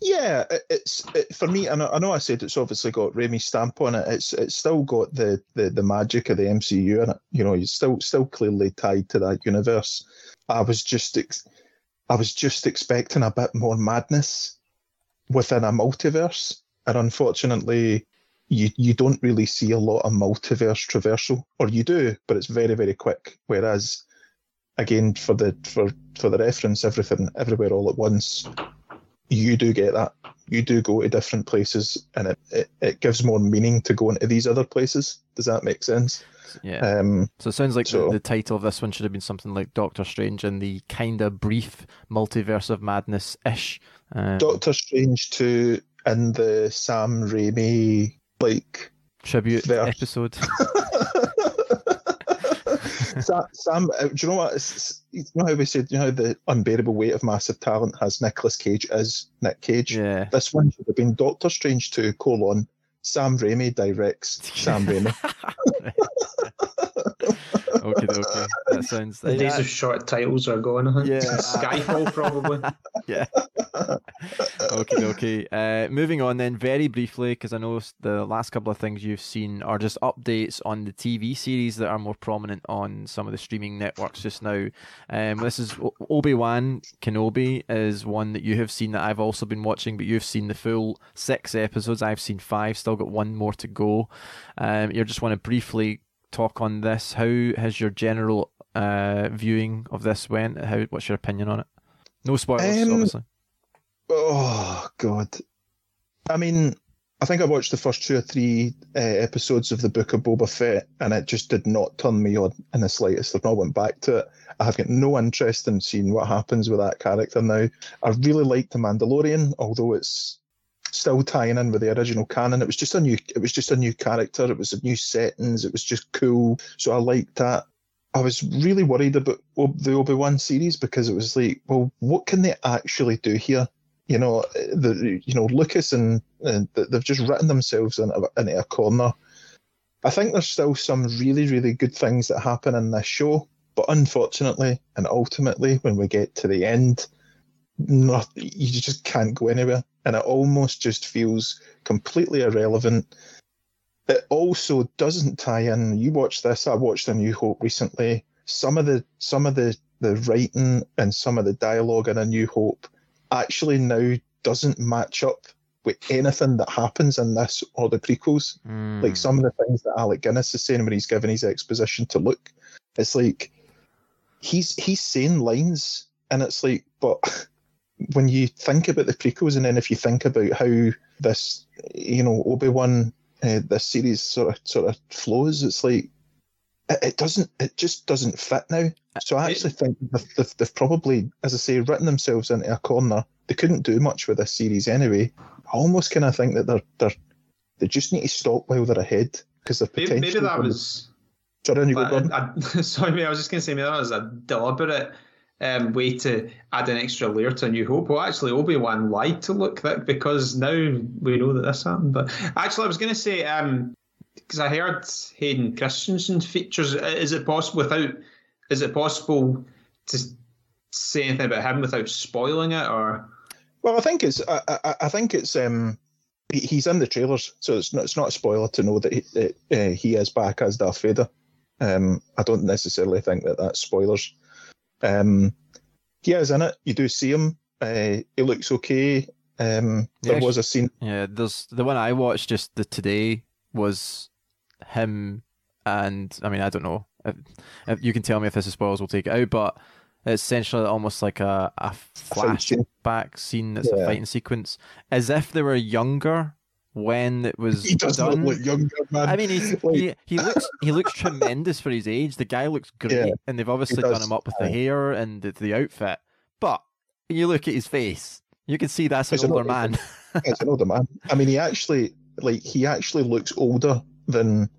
yeah, it's it, for me. I know, I know. I said it's obviously got Raimi's stamp on it. It's it's still got the, the the magic of the MCU in it. You know, he's still still clearly tied to that universe. I was just ex- I was just expecting a bit more madness within a multiverse, and unfortunately, you you don't really see a lot of multiverse traversal, or you do, but it's very very quick. Whereas, again, for the for for the reference, everything everywhere all at once you do get that. You do go to different places, and it, it, it gives more meaning to going to these other places. Does that make sense? Yeah. Um, so it sounds like so, the, the, title of this one should have been something like Doctor Strange and the kind of brief multiverse of madness ish. Um, Doctor Strange 2 and the Sam Raimi like tribute verse. episode. Sam, uh, do you know what? It's, you know how we said, you know, the unbearable weight of massive talent has Nicolas Cage as Nick Cage. Yeah. This one should have been Doctor Strange 2, colon, Sam Raimi directs Sam Raimi. okay, okay. that sounds. The days of short titles are gone. Think. Yeah. Skyfall probably. yeah. okay, okay. Uh, moving on then, very briefly, because I know the last couple of things you've seen are just updates on the TV series that are more prominent on some of the streaming networks just now. Um, this is Obi Wan Kenobi is one that you have seen that I've also been watching, but you've seen the full six episodes. I've seen five, still got one more to go. Um, you just want to briefly talk on this. How has your general uh, viewing of this went? How? What's your opinion on it? No spoilers, Um, obviously. Oh God! I mean, I think I watched the first two or three uh, episodes of the Book of Boba Fett, and it just did not turn me on in the slightest. I've not went back to it. I have got no interest in seeing what happens with that character now. I really liked the Mandalorian, although it's still tying in with the original canon. It was just a new. It was just a new character. It was a new settings. It was just cool. So I liked that. I was really worried about the Obi Wan series because it was like, well, what can they actually do here? You know, the you know Lucas and, and they've just written themselves into, into a corner. I think there's still some really really good things that happen in this show, but unfortunately and ultimately, when we get to the end, not you just can't go anywhere, and it almost just feels completely irrelevant. It also doesn't tie in. You watch this. I watched A New Hope recently. Some of the some of the the writing and some of the dialogue in A New Hope actually now doesn't match up with anything that happens in this or the prequels. Mm. Like some of the things that Alec Guinness is saying when he's giving his exposition to Luke, it's like he's he's saying lines, and it's like, but when you think about the prequels, and then if you think about how this, you know, Obi Wan, uh, this series sort of sort of flows, it's like it, it doesn't, it just doesn't fit now. So I actually think they've, they've, they've probably, as I say, written themselves into a corner. They couldn't do much with this series anyway. I almost kind of think that they're they're they just need to stop while they're ahead because they're potentially. maybe that was. Sorry, you go, I, I, sorry, I was just going to say maybe that was a deliberate um, way to add an extra layer to A New Hope. Well, actually, Obi Wan lied to Luke that because now we know that this happened. But actually, I was going to say because I heard Hayden Christensen features. uh, Is it possible without? Is it possible to say anything about him without spoiling it, or? Well, I think it's I, I, I think it's um he, he's in the trailers, so it's not it's not a spoiler to know that he, uh, he is back as Darth Vader. Um, I don't necessarily think that that's spoilers. Um, he is in it. You do see him. Uh, he looks okay. Um, there Yeah, was a scene. Yeah, there's the one I watched just the today was him, and I mean I don't know. If, if you can tell me if this is spoilers, we'll take it out. But it's essentially almost like a a fight scene. flashback scene. That's a fighting sequence, as if they were younger when it was He does done. look younger, man. I mean, he's, Like- he he looks he looks tremendous for his age. The guy looks great, Yeah, and they've obviously done him up with the hair and the, the outfit. But when you look at his face, you can see that's He's an an older older- man. He's an older man. I mean, he actually like he actually looks older than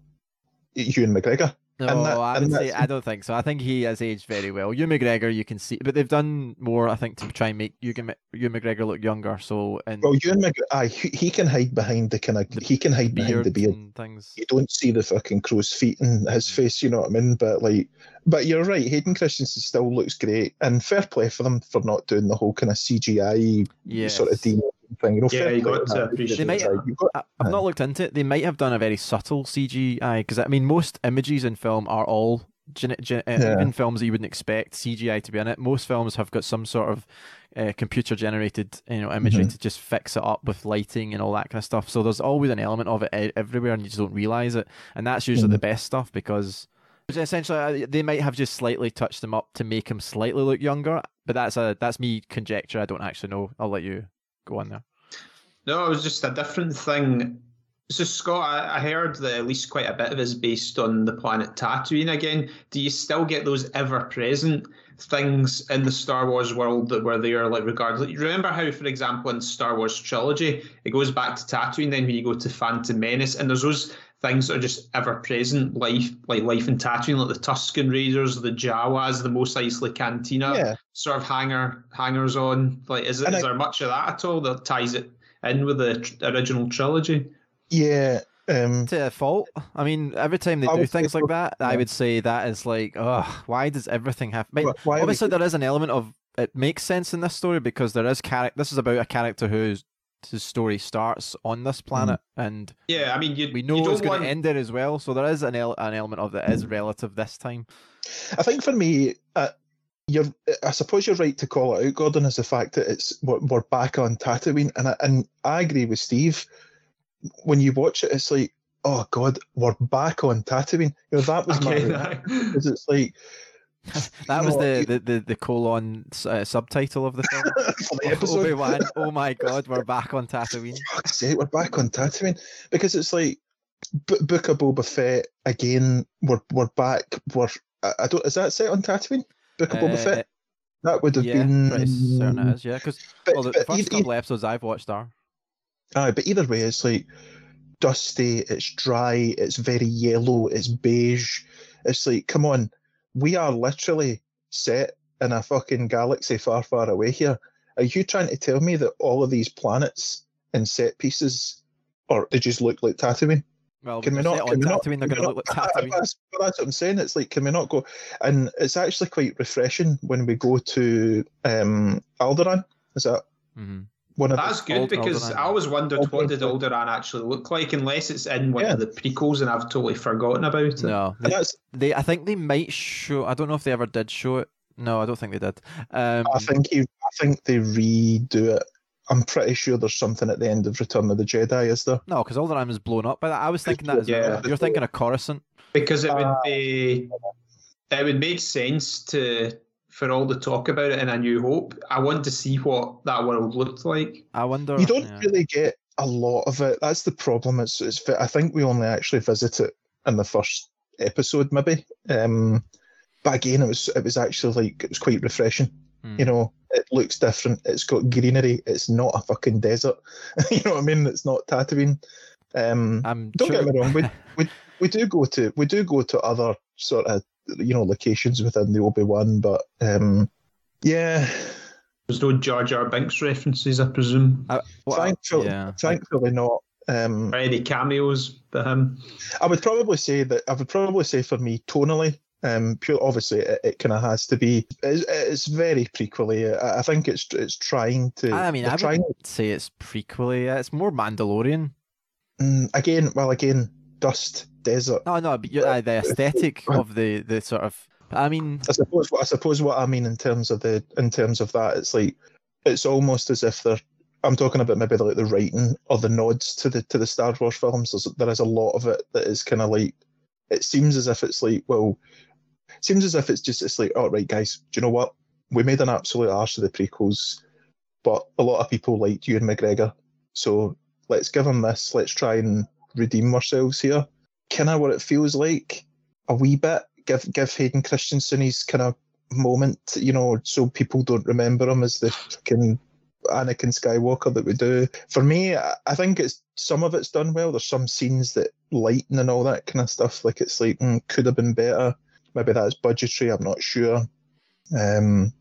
Ewan McGregor. No, And that- I would say I don't think so. I think he has aged very well. Ewan McGregor, you can see, but they've done more, I think, to try and make Ewan McGregor look younger. So and Well, Ewan McGregor, aye, he, can hide behind the kind of he can hide behind the beard. things. You don't see the fucking crow's feet in his Mm. face. You know what I mean? But like, but you're right. Hayden Christensen still looks great, and fair play for them for not doing the whole kind of CGI Yes. sort of demon thing. You know, Yeah, you got to appreciate They might- Like, you've got- I, I've not looked into it. They might have done a very subtle CGI because I mean, most images in film are all gen- gen- uh, Yeah. even films that you wouldn't expect CGI to be in it. Most films have got some sort of uh, computer generated you know imagery Mhm. to just fix it up with lighting and all that kind of stuff. So there's always an element of it everywhere, and you just don't realize it. And that's usually Mhm. the best stuff because. Essentially, uh, they might have just slightly touched them up to make him slightly look younger, but that's a that's me conjecture. I don't actually know. I'll let you go on there. No, it was just a different thing. So Scott, I, I heard that at least quite a bit of it is based on the planet Tatooine again. Do you still get those ever-present things in the Star Wars world that were there, like regardless? Remember how, for example, in Star Wars trilogy, it goes back to Tatooine. Then when you go to Phantom Menace, and there's those things that are just ever-present, life like life in Tatooine, like the Tusken Raiders, the Jawas, the Mos Eisley Cantina yeah, sort of hanger hangers on. Like, is, And is I- there much of that at all that ties it in with the tr- original trilogy? yeah. Um, to a fault. I mean, every time they I do would say things like so, that, I would say that is like, ugh, why does everything have? I mean, wh- why we- obviously, there is an element of it makes sense in this story because there is character. This is about a character whose his story starts on this planet, and Yeah, I mean, you, we you know it's going want to end there as well. So there is an el- an element of that is relative this time. I think for me, uh, you're. I suppose you're right to call it out, Gordon, is the fact that it's we're, we're back on Tatooine, and I, and I agree with Steve. When you watch it, it's like, oh God, we're back on Tatooine. You know that was my Okay, reaction, 'cause it's like That was the, the, the, the colon uh, subtitle of the film. the episode. Obi Wan. Oh my God, we're back on Tatooine. fuck's sake, we're back on Tatooine because it's like B- Book of Boba Fett again. We're we're back. We're I, I don't. Is that set on Tatooine? Book of Boba Uh, Fett. That would have yeah, been. pretty certain it is. Yeah, because well, the but first either, couple episodes I've watched are. aye, but either way, it's like dusty. It's dry. It's very yellow. It's beige. It's like, come on, we are literally set in a fucking galaxy far, far away here. Are you trying to tell me that all of these planets and set pieces, or they just look like Tatooine? Well, Can we not- can we not- They're going to look like Tatooine. That's, that's what I'm saying. It's like, can we not go? And it's actually quite refreshing when we go to um, Alderaan. Is that Mm hmm one of That's the, good because Alderaan. I always wondered what did Alderaan. Alderaan actually look like, unless it's in one Yeah. of the prequels and I've totally forgotten about it. No, they, that's they. I think they might show. I don't know if they ever did show it. No, I don't think they did. Um, I think you. I think they redo it. I'm pretty sure there's something at the end of Return of the Jedi. Is there? no, because Alderaan was blown up by that. I was thinking that as Yeah. well. You're thinking of Coruscant. because it would Ah. be it would make sense to for all the talk about it in A New Hope. I want to see what that world looked like. I wonder. You don't yeah. really get a lot of it. That's the problem. It's, it's. I think we only actually visit it in the first episode, maybe. Um, but again, it was it was actually like it was quite refreshing. Hmm. You know, it looks different. It's got greenery. It's not a fucking desert. you know what I mean? It's not Tatooine. Um, I'm don't sure- get me wrong. We, We, we do go to we do go to other sort of you know locations within the Obi Wan, but um, yeah, There's no Jar Jar Binks references, I presume. I- well, thankfully, yeah. thankfully not. Um, Or any cameos by him. I would probably say that I would probably say for me tonally, um, pure obviously it, it kind of has to be. It's, it's very prequely. I, I think it's it's trying to. I mean, they're I trying would say it's prequely. Yeah, It's more Mandalorian. mm, again. Well, again, dust, desert. No, no, but uh, the aesthetic of the the sort of. I mean, I suppose what I suppose what I mean in terms of the in terms of that, it's like it's almost as if they're. I'm talking about maybe like the writing or the nods to the to the Star Wars films. There's, there is a lot of it that is kind of like. It seems as if it's like well, it seems as if it's just it's like all right, guys. Do you know what? We made an absolute arse of the prequels, but a lot of people liked Ewan McGregor, so let's give him this. Let's try and redeem ourselves here. Kind of what it feels like a wee bit. Give give Hayden Christensen his kind of moment, you know, so people don't remember him as the fucking Anakin Skywalker that we do. For me, I think it's some of it's done well. There's some scenes that lighten and all that kind of stuff. Like it's like mm, could have been better. Maybe that's budgetary. I'm not sure. Um,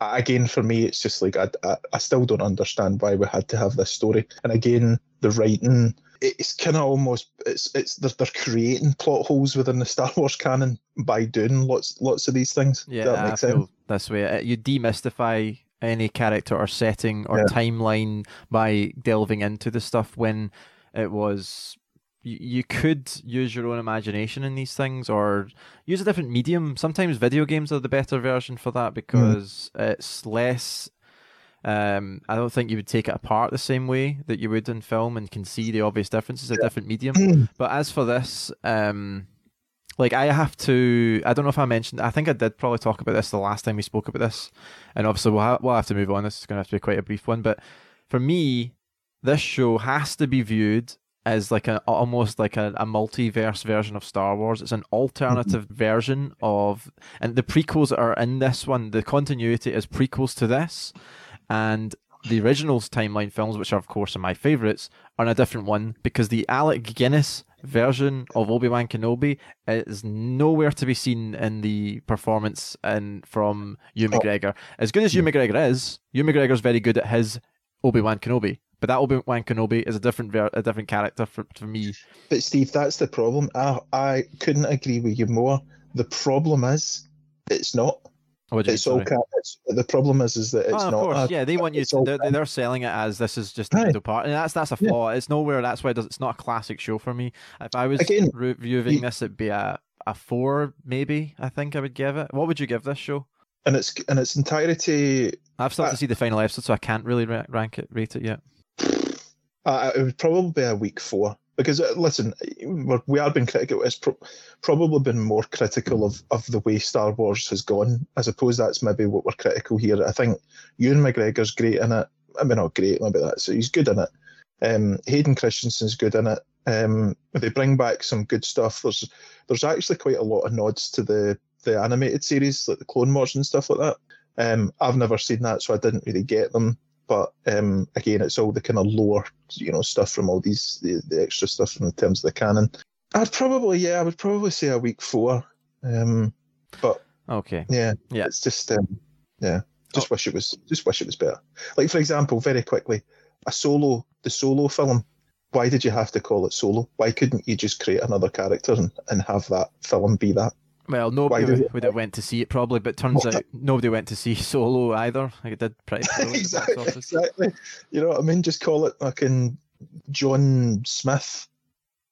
again, for me, it's just like I, I, I still don't understand why we had to have this story. And again, the writing, it's kind of almost it's it's they're, they're creating plot holes within the Star Wars canon by doing lots lots of these things. yeah, Does that I make sense? this way. Uh, You demystify any character or setting or Yeah. timeline by delving into the stuff when it was. You, you could use your own imagination in these things, or use a different medium. Sometimes video games are the better version for that because it's less um, I don't think you would take it apart the same way that you would in film and can see the obvious differences of different medium. But as for this, um, like I have to, I don't know if I mentioned, I think I did probably talk about this the last time we spoke about this, and obviously we'll, ha- we'll have to move on. This is going to have to be quite a brief one, but for me, this show has to be viewed as like a almost like a, a multiverse version of Star Wars. It's an alternative version of, and the prequels are in this one, the continuity is prequels to this, and the originals timeline films, which are of course are my favourites, are in a different one because the Alec Guinness version of Obi Wan Kenobi is nowhere to be seen in the performance and from Ewan Oh. McGregor. As good as Ewan McGregor is, Ewan McGregor is very good at his Obi Wan Kenobi, But that Obi Wan Kenobi is a different ver- a different character for, for me. But Steve, that's the problem. I I couldn't agree with you more. The problem is, it's not. What It's all. Ca- it's, the problem is, is that it's oh, of not. course, yeah. They want you to. They're, they're selling it as this is just the part, and that's that's a Yeah. flaw. It's nowhere. That's why it does, it's not a classic show for me. If I was Again, reviewing this, it'd be a a four, maybe. I think I would give it. What would you give this show? And its in its entirety, I've still Uh, to see the final episode, so I can't really rank it, rate it yet. uh, it would probably be a week four. Because uh, listen, we are being critical. It's pro- probably been more critical of, of the way Star Wars has gone. I suppose that's maybe what we're critical here. I think Ewan McGregor's great in it. I mean, not great, maybe that. So he's good in it. Um, Hayden Christensen's good in it. Um, they bring back some good stuff. There's there's actually quite a lot of nods to the the animated series, like the Clone Wars and stuff like that. Um, I've never seen that, so I didn't really get them. But um, again, it's all the kind of lore, you know, stuff from all these the, the extra stuff in terms of the canon. I'd probably, yeah, I would probably say a week four. Um, but Okay. yeah, Yeah. it's just, um, yeah, just wish it was, just wish it was better. Like for example, very quickly, a solo, the solo film. Why did you have to call it solo? Why couldn't you just create another character and, and have that film be that? Well, nobody would, would have went to see it probably, but turns Well, out nobody went to see Solo either. Like it did pretty poorly at the box exactly, exactly. You know what I mean? Just call it fucking John Smith,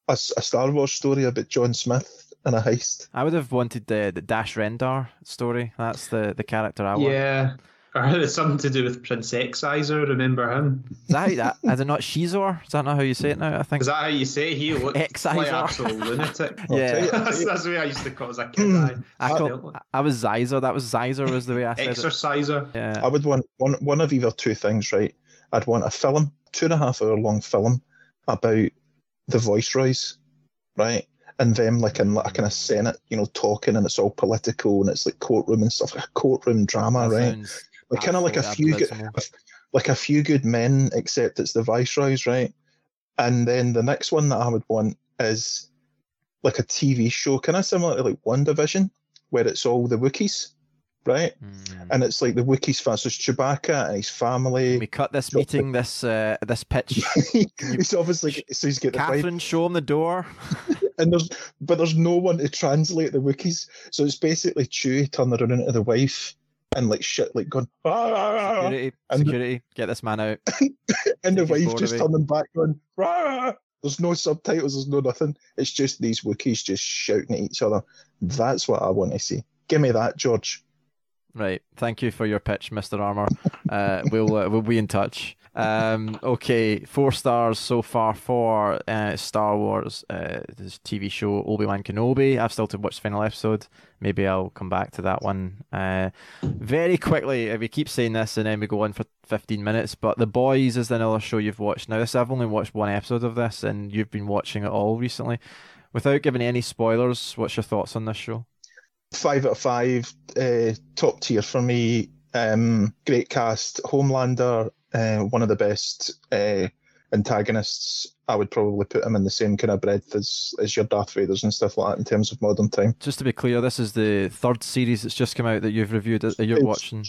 a Star Wars story about John Smith and a heist. I would have wanted the the Dash Rendar story. That's the, the character I want. Yeah. Or it's something to do with Prince Exciser, remember him? Is that, how that is it not Shizor? Is that not how you say it now? I think. Is that how you say it? he looked Exciser. like absolute lunatic? Yeah. that's, that's the way I used to call it as a kid. I, hmm. I, I call, dealt with- I was Zyzer. That was Zyzer was the way I said it. Exerciser. Yeah. I would want one one of either two things, right? I'd want a film, two and a half hour long film about the viceroys, right? And them like in like a kind of senate, you know, talking and it's all political and it's like courtroom and stuff, like a courtroom drama, That right? sounds Like kind of like a few good, like a few good men, except it's the viceroys, right? And then the next one that I would want is like a TV show, kind of similar to like One Division, where it's all the Wookiees, right? Hmm. And it's like the Wookiees versus Chewbacca and his family. Can we cut this So- meeting, this uh, this pitch? he's obviously so he's five, Catherine, show him the door. and there's but there's no one to translate the Wookiees, so it's basically Chewie turning around into the wife and like shit, like going, "Ah, ah, ah, ah," Security, and- security, get this man out. and the wife just away. turning back going, "Ah." there's no subtitles, there's no nothing. It's just these Wookiees just shouting at each other. That's what I want to see. Give me that, George. Right. Thank you for your pitch, Mr. Armour. Uh, we'll uh, we'll be in touch. Um, okay, four stars so far for uh, Star Wars, uh, this TV show Obi Wan Kenobi. I've still to watch the final episode. Maybe I'll come back to that one uh, very quickly. We keep saying this and then we go on for fifteen minutes. But The Boys is another show you've watched. Now, this I've only watched one episode of this, and you've been watching it all recently. Without giving any spoilers, what's your thoughts on this show? Five out of five, uh, top tier for me. Um, great cast. Homelander, uh, one of the best uh, antagonists. I would probably put him in the same kind of breadth as, as your Darth Vaders and stuff like that in terms of modern time. Just to be clear, this is the third series that's just come out that you've reviewed. That you're It's- watching.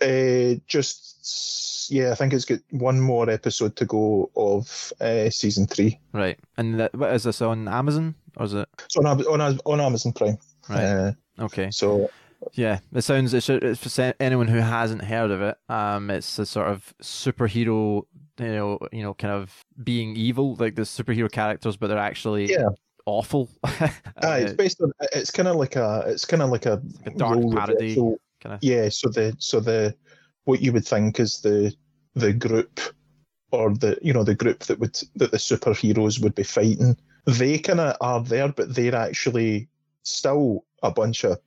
Uh, just yeah, I think it's got one more episode to go of uh, season three. Right. And that, what is this on Amazon or is it? It's on on, on Amazon Prime. Right. Uh, Okay. so Yeah. It sounds. It's, it's for anyone who hasn't heard of it. Um, it's a sort of superhero. You know, you know, kind of being evil, like the superhero characters, but they're actually Yeah. awful. aye, it's Uh, based on. It's kind of like a. It's kind of like a, a dark parody. reversal. kind of. Yeah, so the so the what you would think is the the group or the you know the group that would that the superheroes would be fighting. They kind of are there, but they're actually still a bunch of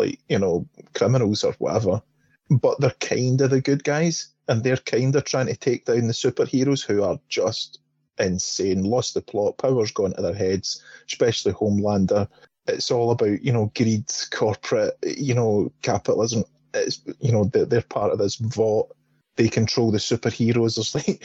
like you know criminals or whatever. But they're kind of the good guys, and they're kind of trying to take down the superheroes who are just insane, lost the plot, powers gone to their heads, especially Homelander. It's all about you know greed, corporate, you know capitalism. It's you know they're, they're part of this Vought. They control the superheroes. There's like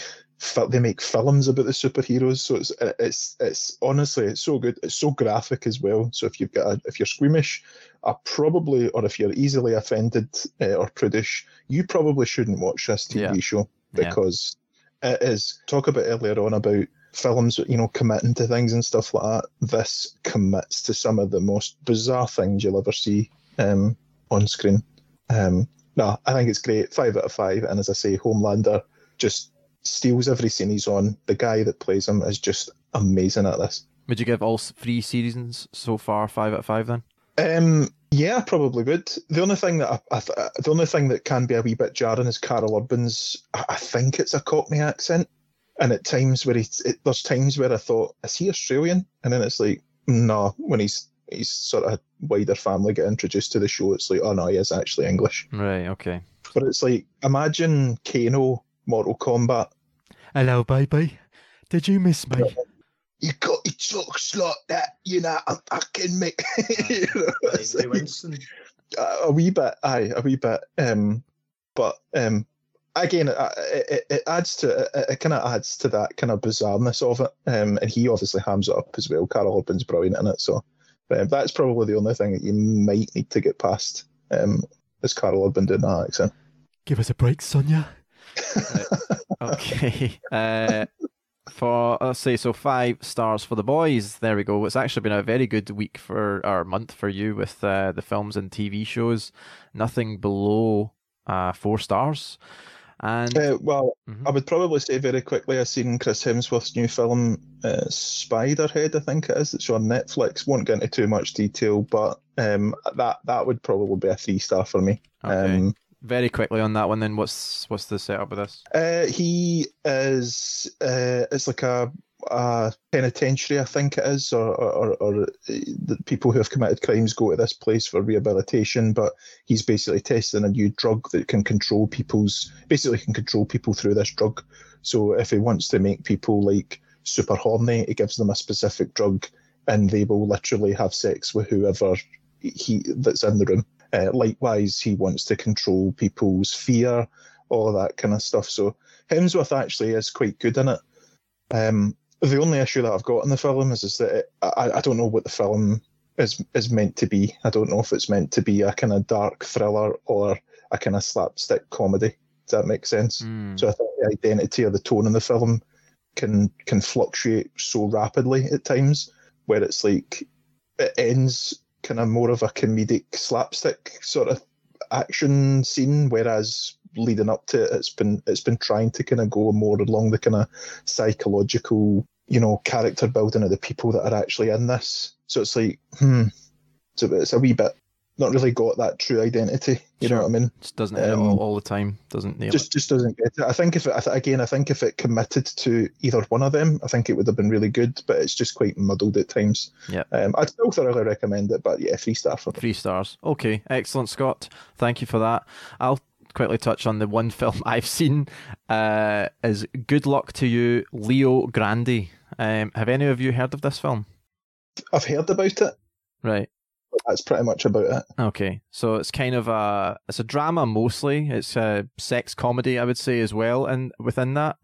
they make films about the superheroes, so it's it's it's honestly it's so good. It's so graphic as well. So if you've got a, if you're squeamish, I probably or if you're easily offended uh, or prudish, you probably shouldn't watch this TV Yeah. show Yeah. because It is. Talk about earlier on about films, you know, committing to things and stuff like that. This commits to some of the most bizarre things you'll ever see um, on screen. Um, no, I think it's great. Five out of five. And as I say, Homelander just steals every scene he's on. The guy that plays him is just amazing at this. Would you give all three seasons so far five out of five then? Um, yeah, probably would. The only thing that I, I, the only thing that can be a wee bit jarring is Karl Urban's. I think it's a Cockney accent, and at times where he, it, there's times where I thought, is he Australian? And then it's like, no. When he's he's sort of wider family get introduced to the show, it's like, oh no, he is actually English. Right. Okay. But it's like, imagine Kano Mortal Kombat. Hello, baby. Did you miss me? You got your talks like that, you know. I, I can make you know, it's Ray like- Winstone. a, a wee bit, aye, a wee bit. Um, but um, again, it, it, it adds to it, it kind of adds to that kind of bizarreness of it. Um, and he obviously hams it up as well. Karl Urban's brilliant in it, so um, that's probably the only thing that you might need to get past. Um, is Carol Urban doing that accent? Give us a break, Sonia. okay. Uh, for let's say so five stars for the boys. There we go. It's actually been a very good week for or month for you with uh, the films and TV shows. Nothing below uh, four stars. And Uh, well, Mhm. I would probably say very quickly. I've seen Chris Hemsworth's new film, uh, Spiderhead. I think it is. It's on Netflix. Won't get into too much detail, but um, that that would probably be a three star for me. okay. Um, very quickly on that one. Then what's what's the setup with this? Uh, he is. Uh, it's like a, a penitentiary, I think it is, or, or, or the people who have committed crimes go to this place for rehabilitation. But he's basically testing a new drug that can control people's. Basically, can control people through this drug. So if he wants to make people like super horny, he gives them a specific drug, and they will literally have sex with whoever he that's in the room. Uh, likewise, he wants to control people's fear, all that kind of stuff. So Hemsworth actually is quite good in it. Um, the only issue that I've got in the film is, is that it, I, I don't know what the film is is meant to be. I don't know if it's meant to be a kind of dark thriller or a kind of slapstick comedy. Does that make sense? Hmm. So I think the identity or the tone in the film can can fluctuate so rapidly at times, where it's like it ends kind of more of a comedic slapstick sort of action scene, whereas leading up to it, it's been it's been trying to kind of go more along the kind of psychological, you know, character building of the people that are actually in this. So it's like, hmm, so it's a wee bit not really got that true identity. You know what I mean? Just doesn't it um, all, all the time. Doesn't nail just just doesn't get it. I think if it, I th- again, I think if it committed to either one of them, I think it would have been really good. But it's just quite muddled at times. Yeah. Um, I'd still thoroughly recommend it, but yeah, three star for me. Three stars. Okay, excellent, Scott. Thank you for that. I'll quickly touch on the one film I've seen. Uh, is Good Luck to You, Leo Grande. Um, have any of you heard of this film? I've heard about it. Right. That's pretty much about it. Okay, so it's kind of a it's a drama mostly. It's a sex comedy, I would say, as well, and within that,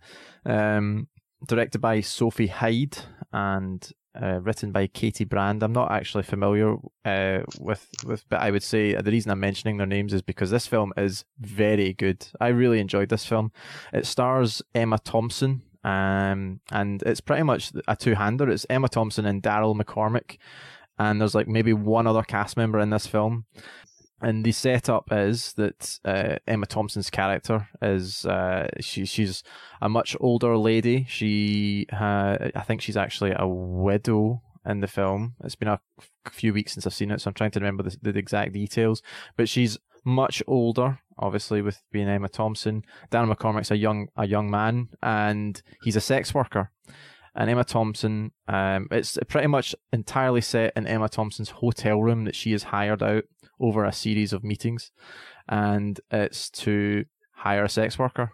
um, directed by Sophie Hyde and uh, written by Katy Brand. I'm not actually familiar uh, with with, but I would say the reason I'm mentioning their names is because this film is very good. I really enjoyed this film. It stars Emma Thompson. Um, and it's pretty much a two-hander. It's Emma Thompson and Daryl McCormack and there's like maybe one other cast member in this film. And the setup is that uh, Emma Thompson's character is uh, she she's a much older lady. She uh, I think she's actually a widow in the film. It's been a few weeks since I've seen it, so I'm trying to remember the, the exact details. But she's much older, obviously, with being Emma Thompson. Darren McCormack's a young a young man, and he's a sex worker and Emma Thompson. Um, it's pretty much entirely set in Emma Thompson's hotel room that she has hired out over a series of meetings, and it's to hire a sex worker.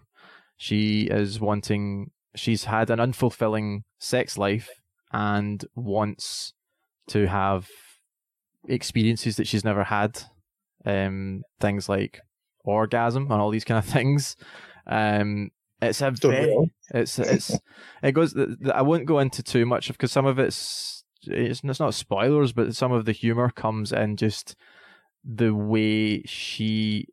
She is wanting. She's had an unfulfilling sex life and wants to have experiences that she's never had. Um, things like orgasm and all these kind of things. Um, it's a very it's it's it goes. I won't go into too much of because some of it's it's, it's not spoilers, but some of the humor comes in just the way she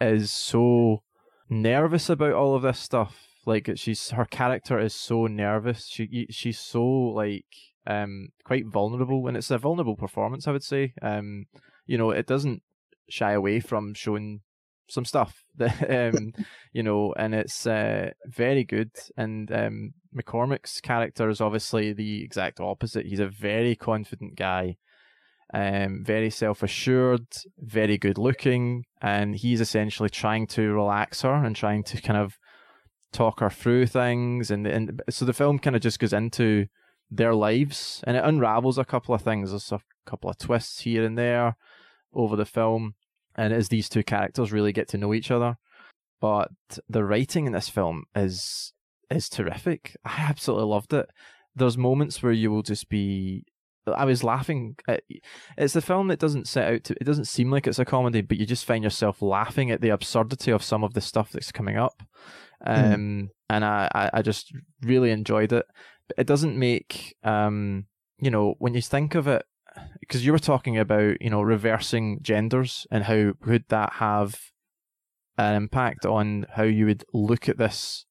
is so nervous about all of this stuff. Like she's her character is so nervous. She she's so like um quite vulnerable, and it's a vulnerable performance. I would say. Um, you know, it doesn't shy away from showing some stuff that um you know and it's uh, very good. And um McCormack's character is obviously the exact opposite. He's a very confident guy um very self-assured very good looking and he's essentially trying to relax her and trying to kind of talk her through things. And and so the film kind of just goes into their lives and it unravels a couple of things. There's a couple of twists here and there over the film and as these two characters really get to know each other. But the writing in this film is is terrific. I absolutely loved it. There's moments where you will just be. I was laughing. At, it's a film that doesn't set out to. It doesn't seem like it's a comedy, but you just find yourself laughing at the absurdity of some of the stuff that's coming up. Hmm. Um, mm. and I, I, I just really enjoyed it. But it doesn't make um, you know, when you think of it because you were talking about you know reversing genders and how would that have an impact on how you would look at this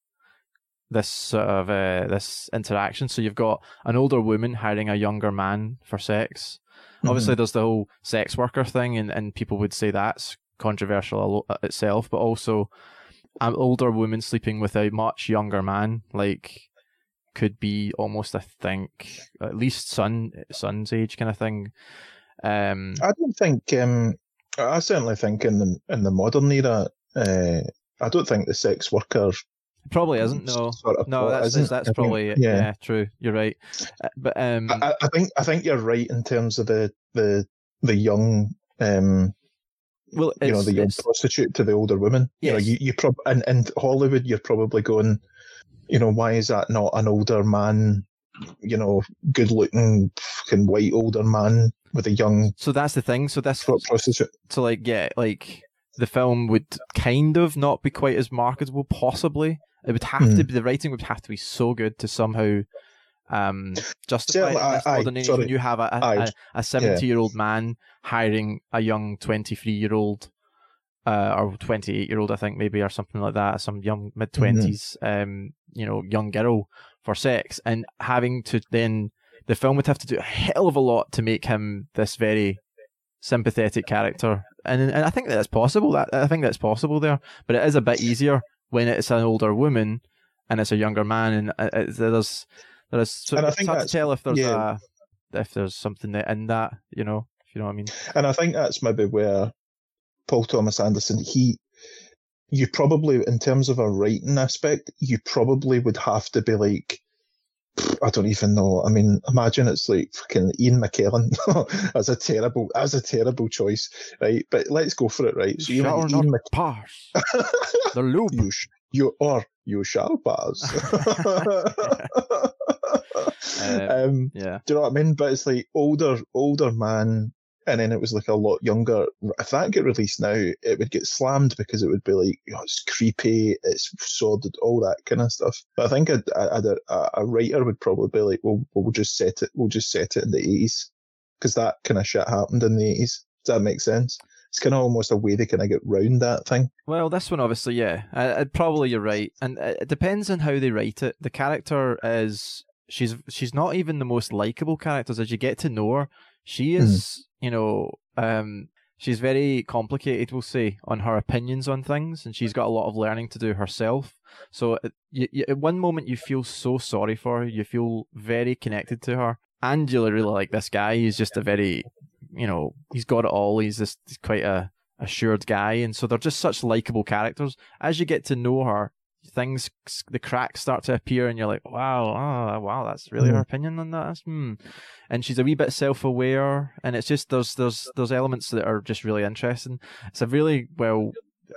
this sort of uh, this interaction. So you've got an older woman hiring a younger man for sex. Mm-hmm. Obviously, there's the whole sex worker thing, and, and people would say that's controversial itself. But also, an older woman sleeping with a much younger man, like could be almost, I think, at least son son's age kind of thing. Um, I don't think. Um, I certainly think in the in the modern era, uh, I don't think the sex worker probably isn't. No, sort of no, that's isn't. that's probably think, yeah. yeah. true. You're right, uh, but um, I, I, think I think you're right in terms of the the the young. Um, well, you know, the young prostitute to the older woman. Yes. You know, you, you prob in, in Hollywood, you're probably going, you know, why is that not an older man, you know, good looking, fucking white older man with a young. So that's the thing. So this. Prostitute. So, like, yeah, like the film would kind of not be quite as marketable, possibly. It would have mm. to hmm. be, the writing would have to be so good to somehow um justify yeah, I, age when you have a, a, 70 year old man hiring a young 23 year old uh, or 28 year old, I think, maybe, or something like that, some young mid 20s, mm-hmm. um, you know, young girl for sex, and having to then, the film would have to do a hell of a lot to make him this very sympathetic character. And, and I think that's possible. That I think that's possible there, but it is a bit easier when it's an older woman and it's a younger man, and it, it, there's there's so and I think it's hard to tell if there's yeah. a if there's something in that, you know, if you know what I mean. And I think that's maybe where Paul Thomas Anderson, he, you probably, in terms of a writing aspect, you probably would have to be like, I don't even know. I mean, imagine it's like fucking Ian McKellen. that's a terrible, that's a terrible choice, right? But let's go for it, right? So you shall Ian Mc... pass the loop. You, sh- you or you shall pass. um, um, yeah. Do you know what I mean? But it's like older, older man and then it was like a lot younger. If that get released now, it would get slammed because it would be like, oh, it's creepy, it's sordid, all that kind of stuff. But I think a, a, a, writer would probably be like, well, we'll just set it, we'll just set it in the eighties because that kind of shit happened in the eighties. Does that make sense? It's kind of almost a way they kind of get round that thing. Well, this one obviously, yeah, uh, probably you're right, and it depends on how they write it. The character is she's she's not even the most likable characters as you get to know her. She is you know, um, she's very complicated, we'll say, on her opinions on things, and she's got a lot of learning to do herself. So, you, you, at one moment, you feel so sorry for her, you feel very connected to her, and you really like this guy. He's just a very, you know, he's got it all. He's just he's quite a assured guy, and so they're just such likable characters. As you get to know her, things the cracks start to appear and you're like wow oh, wow that's really mm. her opinion on that hmm. and she's a wee bit self-aware and it's just there's there's there's elements that are just really interesting it's a really well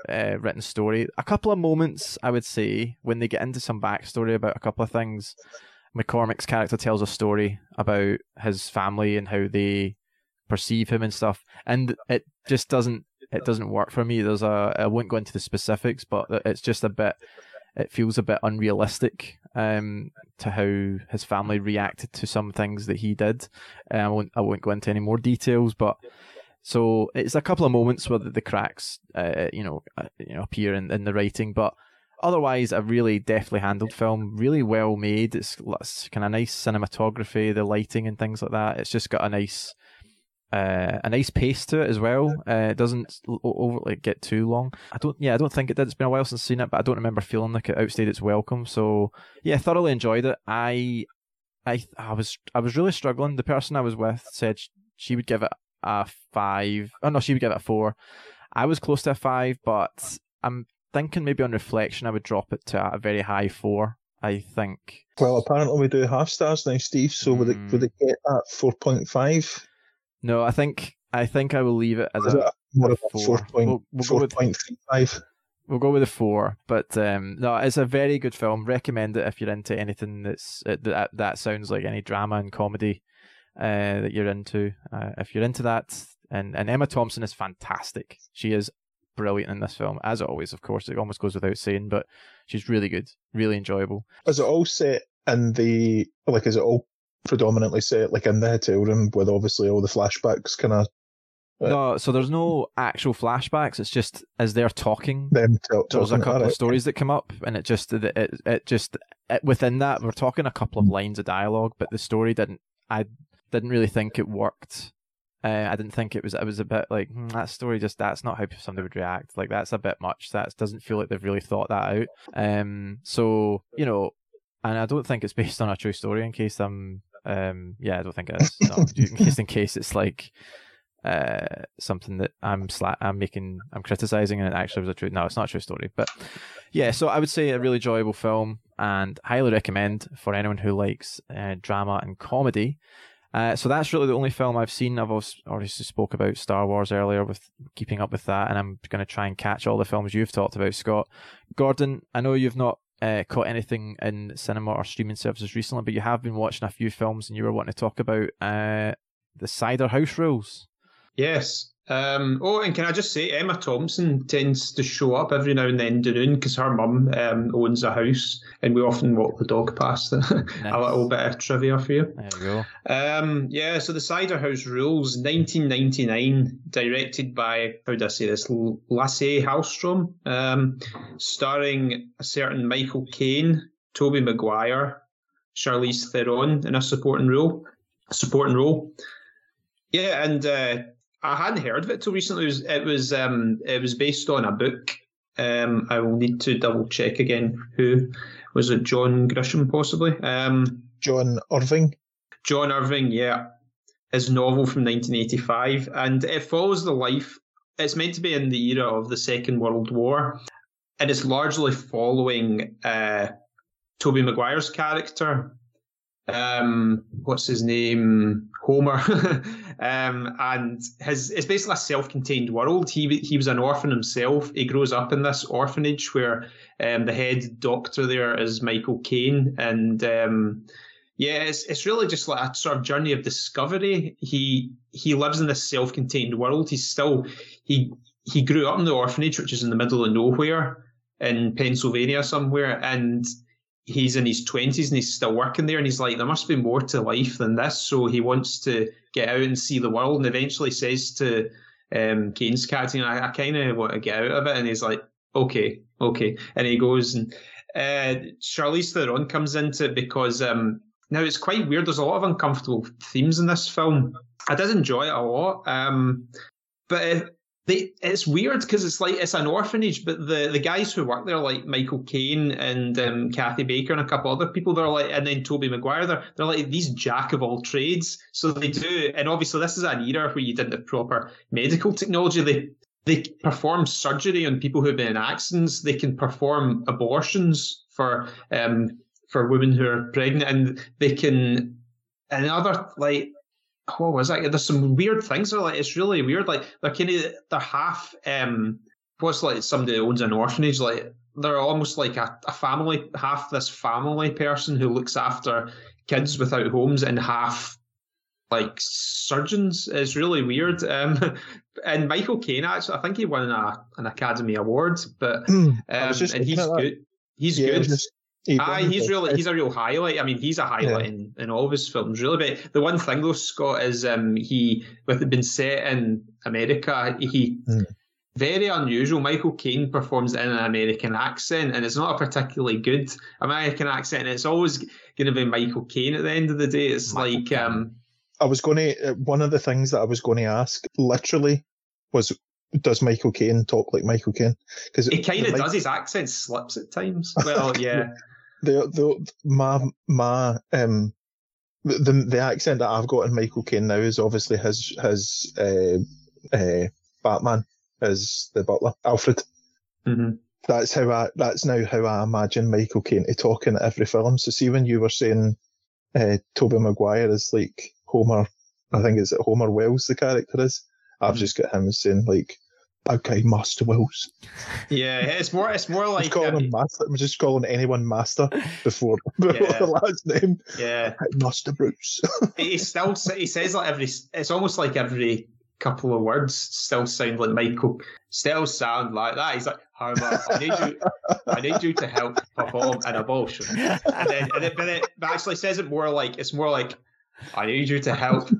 uh, written story a couple of moments i would say when they get into some backstory about a couple of things McCormack's character tells a story about his family and how they perceive him and stuff and it just doesn't it doesn't work for me. There's a I won't go into the specifics, but it's just a bit it feels a bit unrealistic um, to how his family reacted to some things that he did. Uh, I won't I won't go into any more details, but so it's a couple of moments where the, the cracks, uh, you know, uh, you know, appear in, in the writing. But otherwise a really deftly handled film, really well made. It's, it's kind of nice cinematography, the lighting and things like that. It's just got a nice uh, a nice pace to it as well. Uh, it doesn't overly get too long. I don't. Yeah, I don't think it did. It's been a while since I've seen it, but I don't remember feeling like it outstayed its welcome. So yeah, thoroughly enjoyed it. I, I, I was, I was really struggling. The person I was with said she would give it a five. Oh no, she would give it a four. I was close to a five, but I'm thinking maybe on reflection I would drop it to a very high four. I think. Well, apparently we do half stars now, Steve. So mm. would it would it get that four point five? No, I think I think I will leave it as a, of a four. Point, we'll, we'll 4. go with, five. We'll go with a four, but um, no, it's a very good film. Recommend it if you're into anything that's uh, that that sounds like any drama and comedy uh, that you're into. Uh, if you're into that, and and Emma Thompson is fantastic. She is brilliant in this film, as always. Of course, it almost goes without saying, but she's really good, really enjoyable. Is it all set in the like? Is it all predominantly set like in the hotel room with obviously all the flashbacks kind of uh, no, so there's no actual flashbacks. It's just as they're talking. Them t- there's a couple of stories that come up, and it just it it, it just it, within that we're talking a couple of lines of dialogue, but the story didn't. I didn't really think it worked. Uh, I didn't think it was. It was a bit like hmm, that story. Just that's not how somebody would react. Like that's a bit much. That doesn't feel like they've really thought that out. Um. So you know, and I don't think it's based on a true story. In case I'm um, yeah, I don't think it is. No, just in case it's like uh, something that I'm sla- I'm making, I'm criticizing, and it actually was a true. No, it's not a true story. But yeah, so I would say a really enjoyable film, and highly recommend for anyone who likes uh, drama and comedy. Uh, so that's really the only film I've seen. I've already spoke about Star Wars earlier with keeping up with that, and I'm going to try and catch all the films you've talked about, Scott. Gordon, I know you've not uh, caught anything in cinema or streaming services recently, but you have been watching a few films and you were wanting to talk about uh, the Cider House Rules. Yes. Um, oh, and can I just say, Emma Thompson tends to show up every now and then Dunoon because her mum um, owns a house and we often walk the dog past. Nice. a little bit of trivia for you. There you go. Um, yeah, so the Cider House Rules, 1999, directed by, how do I say this, Lasse Hallström, um, starring a certain Michael Caine, Tobey Maguire, Charlize Theron in a supporting role. Supporting role. Yeah, and uh, I hadn't heard of it till recently. It was it was, um, it was based on a book. Um, I will need to double check again. Who was it? John Grisham, possibly. Um, John Irving. John Irving, yeah, his novel from 1985, and it follows the life. It's meant to be in the era of the Second World War, and it's largely following uh, Tobey Maguire's character, um, what's his name, Homer, um, and his it's basically a self-contained world. He he was an orphan himself. He grows up in this orphanage where um, the head doctor there is Michael Caine, and um, yeah, it's it's really just like a sort of journey of discovery. He he lives in this self-contained world. He's still he he grew up in the orphanage, which is in the middle of nowhere in Pennsylvania somewhere, and he's in his 20s and he's still working there and he's like there must be more to life than this. So he wants to get out and see the world and eventually says to um Caine's cat you know, I, I kind of want to get out of it and he's like okay okay and he goes and uh Charlize Theron comes into it because um now it's quite weird there's a lot of uncomfortable themes in this film. I did enjoy it a lot um but they, it's weird because it's like it's an orphanage, but the, the guys who work there, like Michael Caine and um, Kathy Baker and a couple other people, they're like, and then Tobey Maguire, they're, they're like these jack of all trades. So they do, and obviously this is an era where you didn't have proper medical technology. They they perform surgery on people who've been in accidents. They can perform abortions for um for women who are pregnant, and they can and other like what was that? There's some weird things. They're like it's really weird. Like they're kind of they're half um what's like somebody who owns an orphanage. Like they're almost like a, a family, half this family person who looks after kids without homes, and half like surgeons. It's really weird. Um, and Michael Caine actually, I think he won a, an Academy Award, but um, and he's good. He's yeah, good. Just, Aye, he's really he's a real highlight. I mean, he's a highlight yeah. in, in all of his films, really. But the one thing though, Scott, is um, he with it been set in America, he mm. very unusual. Michael Caine performs in an American accent, and it's not a particularly good American accent. And it's always going to be Michael Caine at the end of the day. It's Michael like um, I was going to one of the things that I was going to ask literally was does Michael Caine talk like Michael Caine? Because he kind of does. His accent slips at times. Well, yeah. The the my my um the the accent that I've got in Michael Caine now is obviously his his uh, uh, Batman as the butler Alfred. Mm-hmm. That's how I. That's now how I imagine Michael Caine to talk in every film. So see when you were saying uh, Tobey Maguire is like Homer, I think it's Homer Wells the character is. I've mm-hmm. just got him saying like, "Okay, Master Wells." Yeah, it's more. It's more like I'm calling um, him master. I'm just calling anyone Master before, before yeah. the last name. Yeah, Master Bruce. he still he says like every. It's almost like every couple of words still sound like Michael. Still sound like that. He's like, Homer, I need you. I need you to help perform an abortion. And then, and it, but it actually says it more like it's more like I need you to help.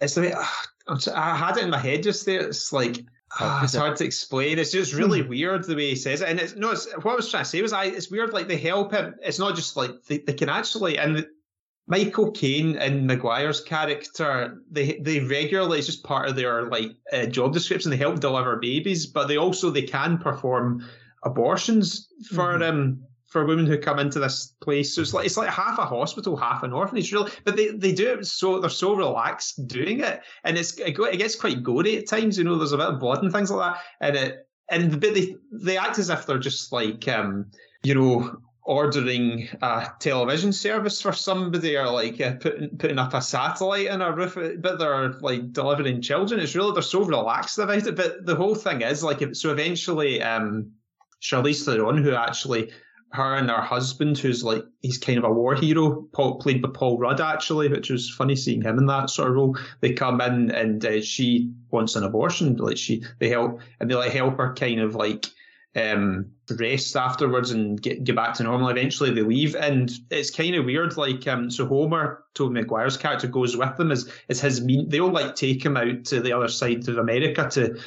It's like I had it in my head just there. It's like oh, it's hard to explain. It's just really hmm. weird the way he says it. And it's no, it's what I was trying to say was I. It's weird like they help him. It's not just like they, they can actually and. Michael Caine and Maguire's character, they they regularly it's just part of their like uh, job description. They help deliver babies, but they also they can perform abortions for mm-hmm. um for women who come into this place. So it's like it's like half a hospital, half an orphanage, really. But they, they do it so they're so relaxed doing it, and it's it, gets quite gory at times. You know, there's a bit of blood and things like that, and it and but they they act as if they're just like um you know ordering a television service for somebody or like uh, putting putting up a satellite in a roof, but they're like delivering children. It's really they're so relaxed about it. But the whole thing is like so eventually um Charlize Theron, who actually her and her husband, who's like he's kind of a war hero, Paul, played by Paul Rudd actually, which was funny seeing him in that sort of role. They come in and uh, she wants an abortion, like she they help and they like help her kind of like um, rest afterwards and get get back to normal. Eventually they leave, and it's kind of weird. Like um, so Homer, Tobey Maguire's character, goes with them as as his mean. They all like take him out to the other side of America to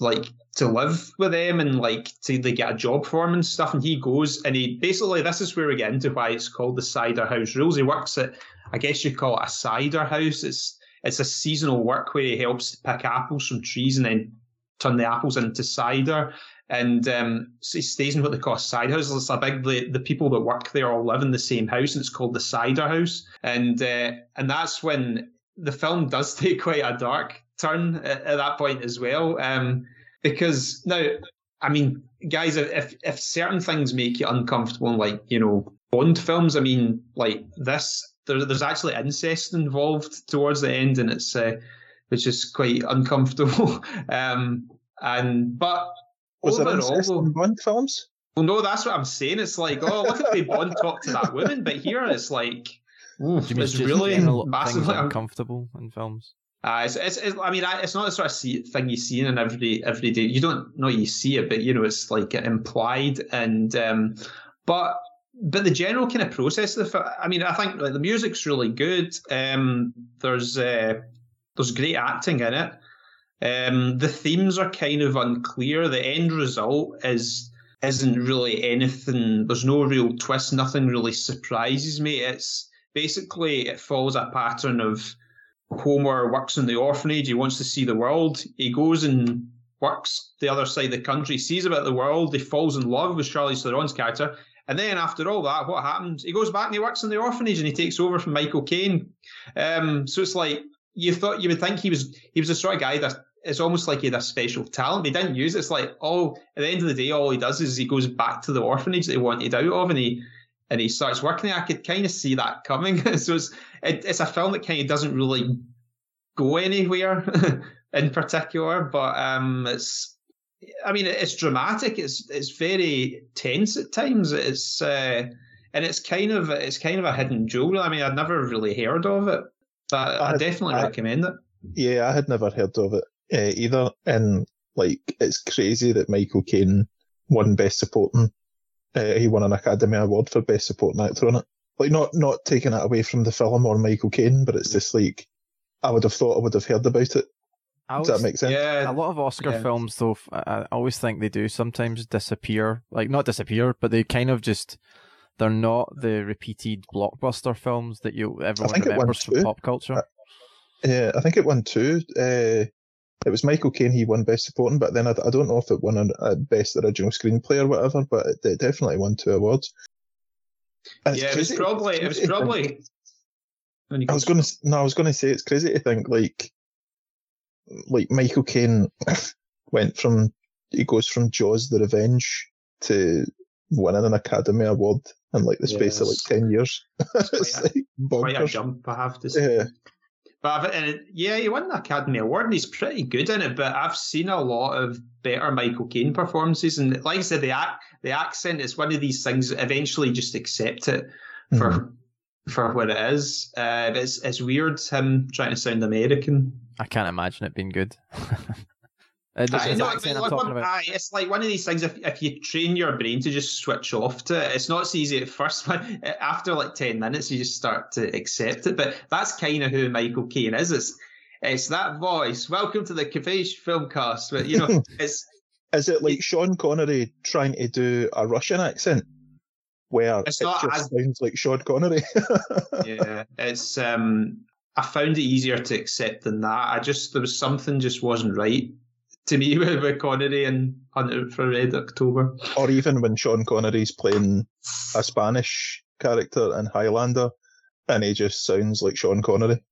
like to live with them and like to get a job for him and stuff. And he goes and he basically this is where we get into why it's called the cider house rules. He works at I guess you call it a cider house. It's it's a seasonal work where he helps pick apples from trees and then turn the apples into cider. And um, so he stays in what they call a cider house. It's a big the, the people that work there all live in the same house, and it's called the cider house. And uh, and that's when the film does take quite a dark turn at, at that point as well. Um, because now, I mean, guys, if if certain things make you uncomfortable, like you know Bond films, I mean, like this, there, there's actually incest involved towards the end, and it's uh, which is quite uncomfortable. um, and but was overall, there incest in Bond films? Well, no, that's what I'm saying. It's like, oh, look at the way Bond talk to that woman, but here it's like, ooh, it's really massively uncomfortable in films. Uh, it's, it's, it's, I mean, it's not the sort of see, thing you see in every every day. You don't know you see it, but you know it's like implied. And um, but but the general kind of process of the I mean, I think like, the music's really good. Um, there's uh, there's great acting in it. Um, the themes are kind of unclear. The end result is isn't really anything. There's no real twist. Nothing really surprises me. It's basically it follows a pattern of Homer works in the orphanage. He wants to see the world. He goes and works the other side of the country, sees about the world. He falls in love with Charlize Theron's character. And then after all that, what happens? He goes back and he works in the orphanage and he takes over from Michael Caine. Um, so it's like you thought you would think he was he was the sort of guy that it's almost like he had a special talent. He didn't use it. It's like oh, at the end of the day, all he does is he goes back to the orphanage that he wanted out of, and he and he starts working there. I could kind of see that coming. so it's it, it's a film that kind of doesn't really go anywhere in particular, but um, it's I mean it's dramatic. It's it's very tense at times. It's uh, and it's kind of it's kind of a hidden jewel. I mean, I'd never really heard of it, but I, I definitely I, recommend it. Yeah, I had never heard of it uh, either, and like it's crazy that Michael Caine won Best Supporting uh, he won an Academy Award for Best Supporting Actor on it. Like not not taking that away from the film or Michael Caine, but it's just like I would have thought I would have heard about it I Does that always- make sense? Yeah, a lot of Oscar yeah. films, though, I always think they do sometimes disappear. Like not disappear, but they kind of just they're not the repeated blockbuster films that you everyone think it won remembers from two. pop culture. Yeah, I think it won two. Uh, it was Michael Caine. He won Best Supporting, but then I, I don't know if it won a, a Best Original Screenplay or whatever. But it, it definitely won two awards. And yeah, it was probably it was crazy to think- probably. I was going to no, I was going to say it's crazy to think like, like Michael Caine went from he goes from Jaws: The Revenge to winning an Academy Award in like the space of like ten years. It's it's quite like quite a jump, I have to say. Yeah, But I've, yeah, he won the Academy Award and he's pretty good in it. But I've seen a lot of better Michael Caine performances, and like I said, the ac- the accent is one of these things. that Eventually, just accept it for Mhm. for what it is. Uh, it's it's weird him trying to sound American. I can't imagine it being good. Uh, I know, accent like, one- aye, it's like one of these things. If, if you train your brain to just switch off to it, it's not so easy at first. But after like ten minutes, you just start to accept it. But that's kind of who Michael Caine is. It's it's that voice. Welcome to the Capiche Filmcast. But you know, it's Is it like Sean Connery trying to do a Russian accent where It's it not just as- sounds like Sean Connery? yeah, it's um. I found it easier to accept than that. I just there was something just wasn't right to me with, with Connery and Hunter for Red October. or even when Sean Connery's playing a Spanish character in Highlander and he just sounds like Sean Connery.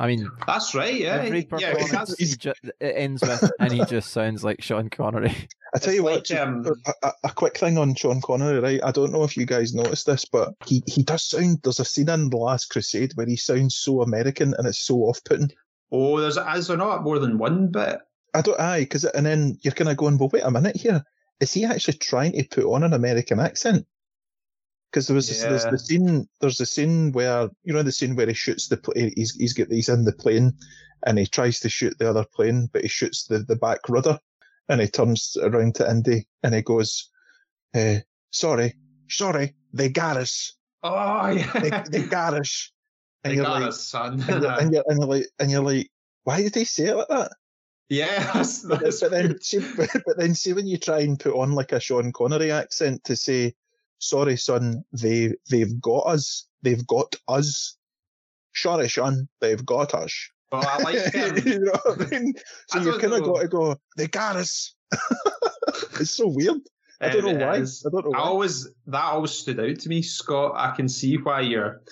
I mean, That's right. Yeah, every yeah. performance that's- he ju- it ends with, and he just sounds like Sean Connery. I tell It's you what, like, just um, a, a, a quick thing on Sean Connery, right? I don't know if you guys noticed this, but he, he does sound, there's a scene in The Last Crusade where he sounds so American and it's so off putting. Oh, there's is there not more than one bit? I don't, aye, because, and then you're kind of going, well, wait a minute here. Is he actually trying to put on an American accent? Because there was this, there's Yeah. the scene, there's the scene where, you know, the scene where he shoots the, pl- he's, he's got, he's in the plane and he tries to shoot the other plane, but he shoots the, the back rudder and he turns around to Indy and he goes, eh, sorry, sorry, they got us. Oh They, yeah, they got us. And they you're got like, us, son. and you're, and you're, and you're like, and you're like, why did he say it like that? Yeah, that's, But, that's but then, see, but, but then, see when you try and put on like a Sean Connery accent to say, "Sorry, son, they they've got us, they've got us." Sorry, son, they've got us. Oh, I like him. you know what I mean? So I you kind of got to go. They got us. it's so weird. I don't know why. is. I don't know Why. I always that always stood out to me, Scott. I can see why you're.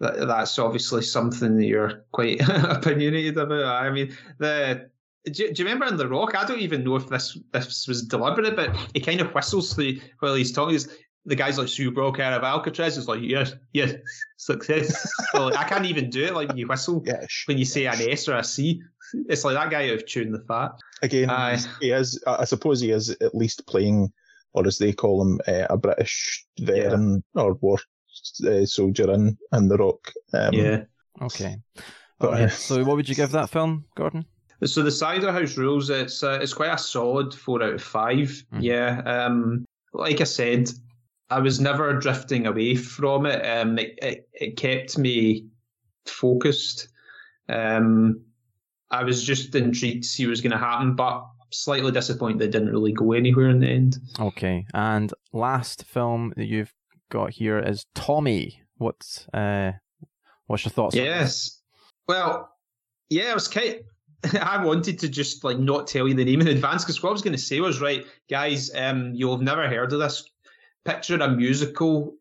That, that's obviously something that you're quite opinionated about. I mean, the do, you- do you remember in The Rock? I don't even know if this this was deliberate, but he kind of whistles through while he's talking. He's, the guy's like, "So you broke out of Alcatraz?" He's like, "Yes, yes, success." well, like, I can't even do it like you whistle Yeah, sh- when you say an S or a C. It's like that guy out of tune the fat. again, Aye. he is. I I suppose he is at least playing, or as they call him, uh, a British veteran or war uh, soldier in in the Rock. Um, yeah. Okay. But, Alright, uh, So, what would you give that film, Gordon? So the Cider House Rules, it's uh, it's quite a solid four out of 5 Mhm. Yeah, um, like I said, I was never drifting away from it. Um, it, it, it kept me focused. Um, I was just intrigued to see what was going to happen, but slightly disappointed it didn't really go anywhere in the end. Okay. And last film that you've got here is Tommy. What's uh, what's your thoughts? on? Yes. Well, yeah, I was kind. I wanted to just like not tell you the name in advance because what I was going to say was right, guys. Um, you'll have never heard of this. Picture a musical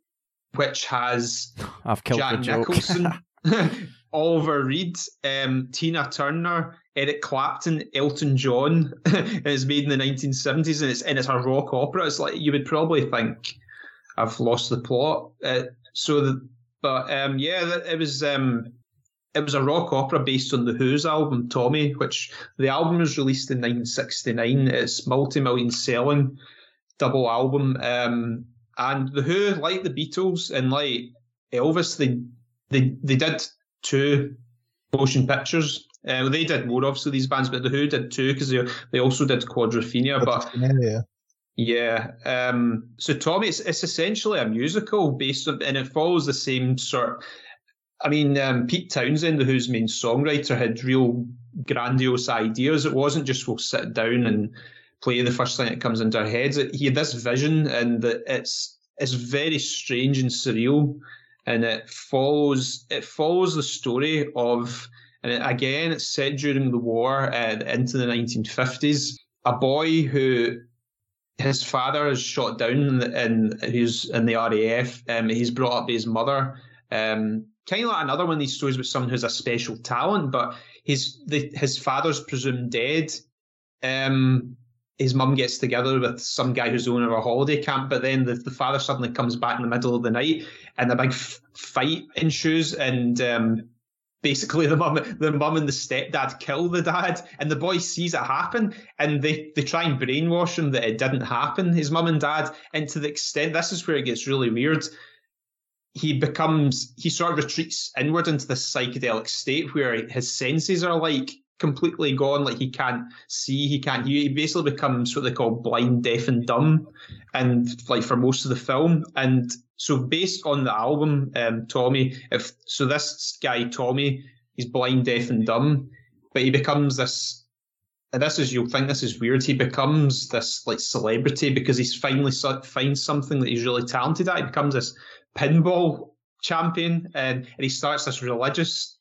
which has I've killed Jack. Nicholson, Oliver Reed, um, Tina Turner, Eric Clapton, Elton John. and it's made in the 1970s, and it's and it's a rock opera. It's like you would probably think I've lost the plot. Uh, so, the, but um, yeah, it was um, it was a rock opera based on the Who's album Tommy, which the album was released in 1969. It's multi-million selling double album. Um, and the Who, like the Beatles and like Elvis, they they they did two motion pictures. Uh, they did more obviously these bands, but the Who did two because they they also did Quadrophenia. But yeah, yeah, um, so Tommy, it's, it's essentially a musical based on, and it follows the same sort. I mean, um, Pete Townshend, the Who's main songwriter, had real grandiose ideas. It wasn't just we'll sit down and play the first thing that comes into our heads. He had this vision, and that it's it's very strange and surreal, and it follows it follows the story of, and it, again, it's set during the war uh, into the 1950s. A boy who his father is shot down and who's in the RAF. Um, he's brought up by his mother. Um, kind of like another one of these stories with someone who's a special talent, but his the, his father's presumed dead. Um, his mum gets together with some guy who's owner of a holiday camp, but then the, the father suddenly comes back in the middle of the night and a big f- fight ensues, and um, basically the mum the mum and the stepdad kill the dad and the boy sees it happen and they they try and brainwash him that it didn't happen his mum and dad and to the extent this is where it gets really weird he becomes he sort of retreats inward into this psychedelic state where his senses are like completely gone like he can't see he can't hear. He basically becomes what they call blind deaf and dumb and like for most of the film. And so based on the album um tommy if so this guy tommy he's blind deaf and dumb but he becomes this and this is you'll think this is weird he becomes this like celebrity because he's finally finds something that he's really talented at. He becomes this pinball champion and, and he starts this religious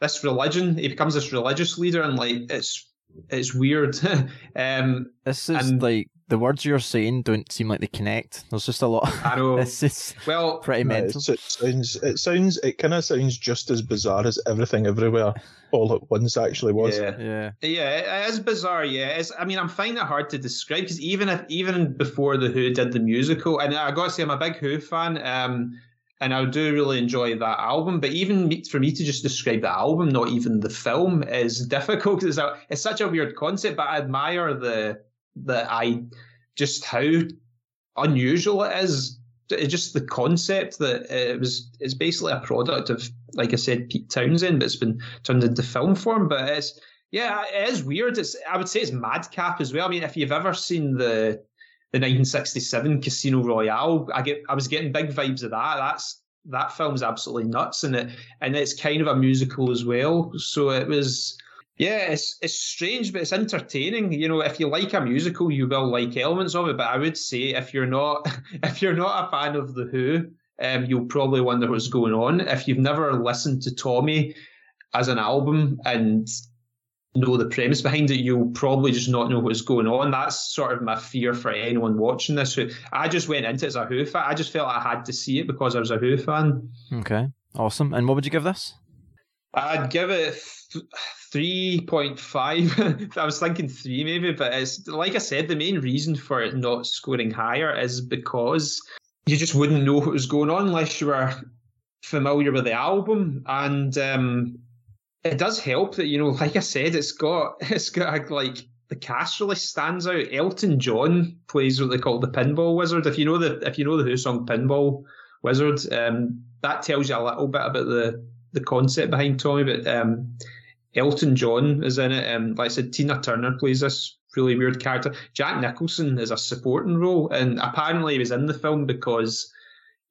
this religion. He becomes this religious leader and like it's it's weird. Um this is and- like the words you're saying don't seem like they connect there's just a lot I know. this is well pretty No, mental it's- it sounds it sounds it kind of sounds just as bizarre as everything everywhere all at once actually was. yeah yeah Yeah, it is bizarre. Yeah, it's, I mean, I'm finding it hard to describe because even if even before the Who did the musical, and I got to say, I'm a big Who fan, um, and I do really enjoy that album. But even for me to just describe the album, not even the film, is difficult because it's, a- it's such a weird concept. But I admire the the I just how unusual it is. It's just the concept that it was. It's basically a product of, like I said, Pete Townshend, but it's been turned into film form. But it's yeah, it is weird. It's I would say it's madcap as well. I mean, if you've ever seen the the 1967 Casino Royale, I get I was getting big vibes of that. That's that film's absolutely nuts, and it and it's kind of a musical as well. So it was. Yeah, it's it's strange, but it's entertaining. You know, if you like a musical, you will like elements of it. But I would say if you're not if you're not a fan of the Who, um, you'll probably wonder what's going on. If you've never listened to Tommy as an album and know the premise behind it, you'll probably just not know what's going on. That's sort of my fear for anyone watching this. Who I just went into it as a Who fan. I just felt I had to see it because I was a Who fan. okay awesome and what would you give this I'd give it th- three point five. I was thinking three maybe, but it's like I said, the main reason for it not scoring higher is because you just wouldn't know what was going on unless you were familiar with the album, and um, it does help that you know, like I said, it's got it's got like the cast really stands out. Elton John plays what they call the Pinball Wizard. If you know the if you know the Who song Pinball Wizard, um, that tells you a little bit about the the concept behind Tommy. But um, Elton John is in it. Um, like I said, Tina Turner plays this really weird character. Jack Nicholson is a supporting role, and apparently he was in the film because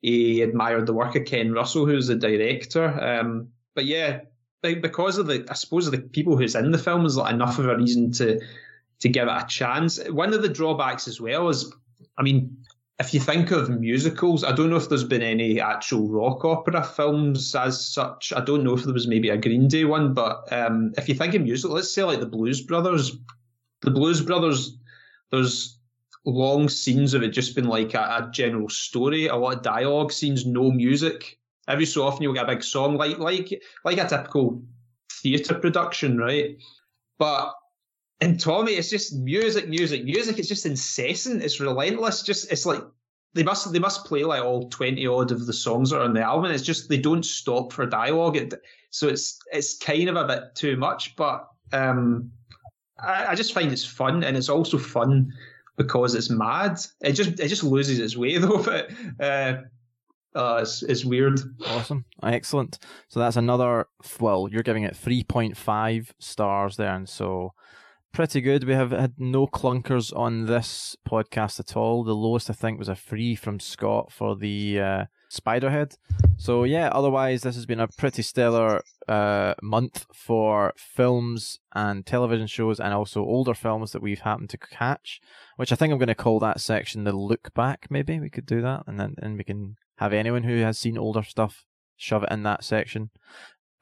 he admired the work of Ken Russell, who's the director. Um, but yeah, because of the, I suppose the people who's in the film is like enough of a reason to to give it a chance. One of the drawbacks as well is, I mean, if you think of musicals, I don't know if there's been any actual rock opera films as such. I don't know if there was maybe a Green Day one, but um, if you think of music, let's say like the Blues Brothers, the Blues Brothers, there's long scenes of it just been like a, a general story, a lot of dialogue scenes, no music. Every so often you'll get a big song, like like like a typical theatre production, right? But in Tommy, it's just music, music, music. It's just incessant. It's relentless. Just it's like they must they must play like all twenty odd of the songs that are on the album. It's just they don't stop for dialogue. It, so it's it's kind of a bit too much. But um, I, I just find it's fun, and it's also fun because it's mad. It just it just loses its way though. But uh, uh, it's it's weird. Awesome. Excellent. So that's another, well, you're giving it 3.5 stars there. And so pretty good. We have had no clunkers on this podcast at all. The lowest, I think, was a free from Scott for the uh, Spiderhead. So yeah, otherwise this has been a pretty stellar uh, month for films and television shows, and also older films that we've happened to catch. Which I think I'm going to call that section the look back. Maybe we could do that, and then and we can have anyone who has seen older stuff shove it in that section.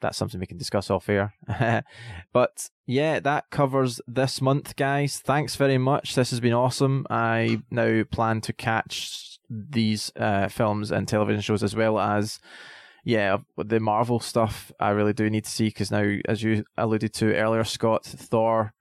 That's something we can discuss off air. but yeah, that covers this month, guys. Thanks very much. This has been awesome. I now plan to catch these uh, films and television shows as well as yeah the Marvel stuff. I really do need to see because now, as you alluded to earlier, Scott, Thor.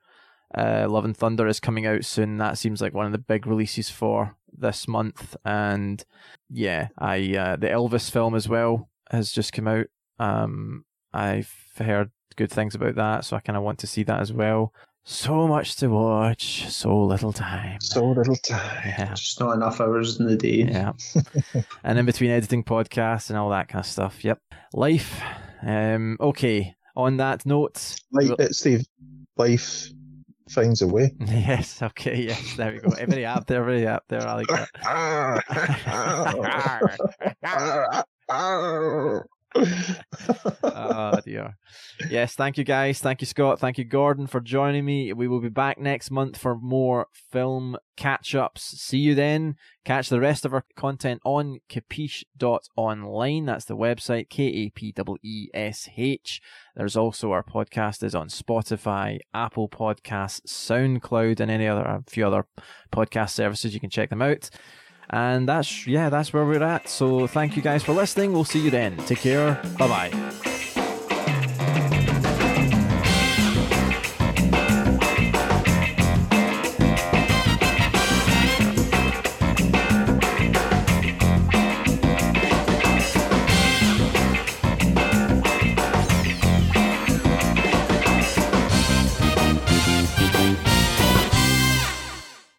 Uh, Love and Thunder is coming out soon. That seems like one of the big releases for this month, and yeah, I uh, the Elvis film as well has just come out. Um, I've heard good things about that, so I kind of want to see that as well. So much to watch, so little time. So little time. Yeah. Just not enough hours in the day. Yeah. and in between editing podcasts and all that kind of stuff. Yep. Life. Um, okay. On that note. Like, uh, Steve, life finds a way. Yes. Okay. Yes. There we go. Every app there. Every app there. I like that. oh dear. Yes, thank you guys. Thank you, Scott. Thank you, Gordon, for joining me. We will be back next month for more film catch ups. See you then. Catch the rest of our content on capiche.online. That's the website, K A P E S H. There's also our podcast is on Spotify, Apple Podcasts, SoundCloud, and any other, a few other podcast services. You can check them out. And that's, yeah, that's where we're at. So thank you guys for listening. We'll see you then. Take care. Bye bye.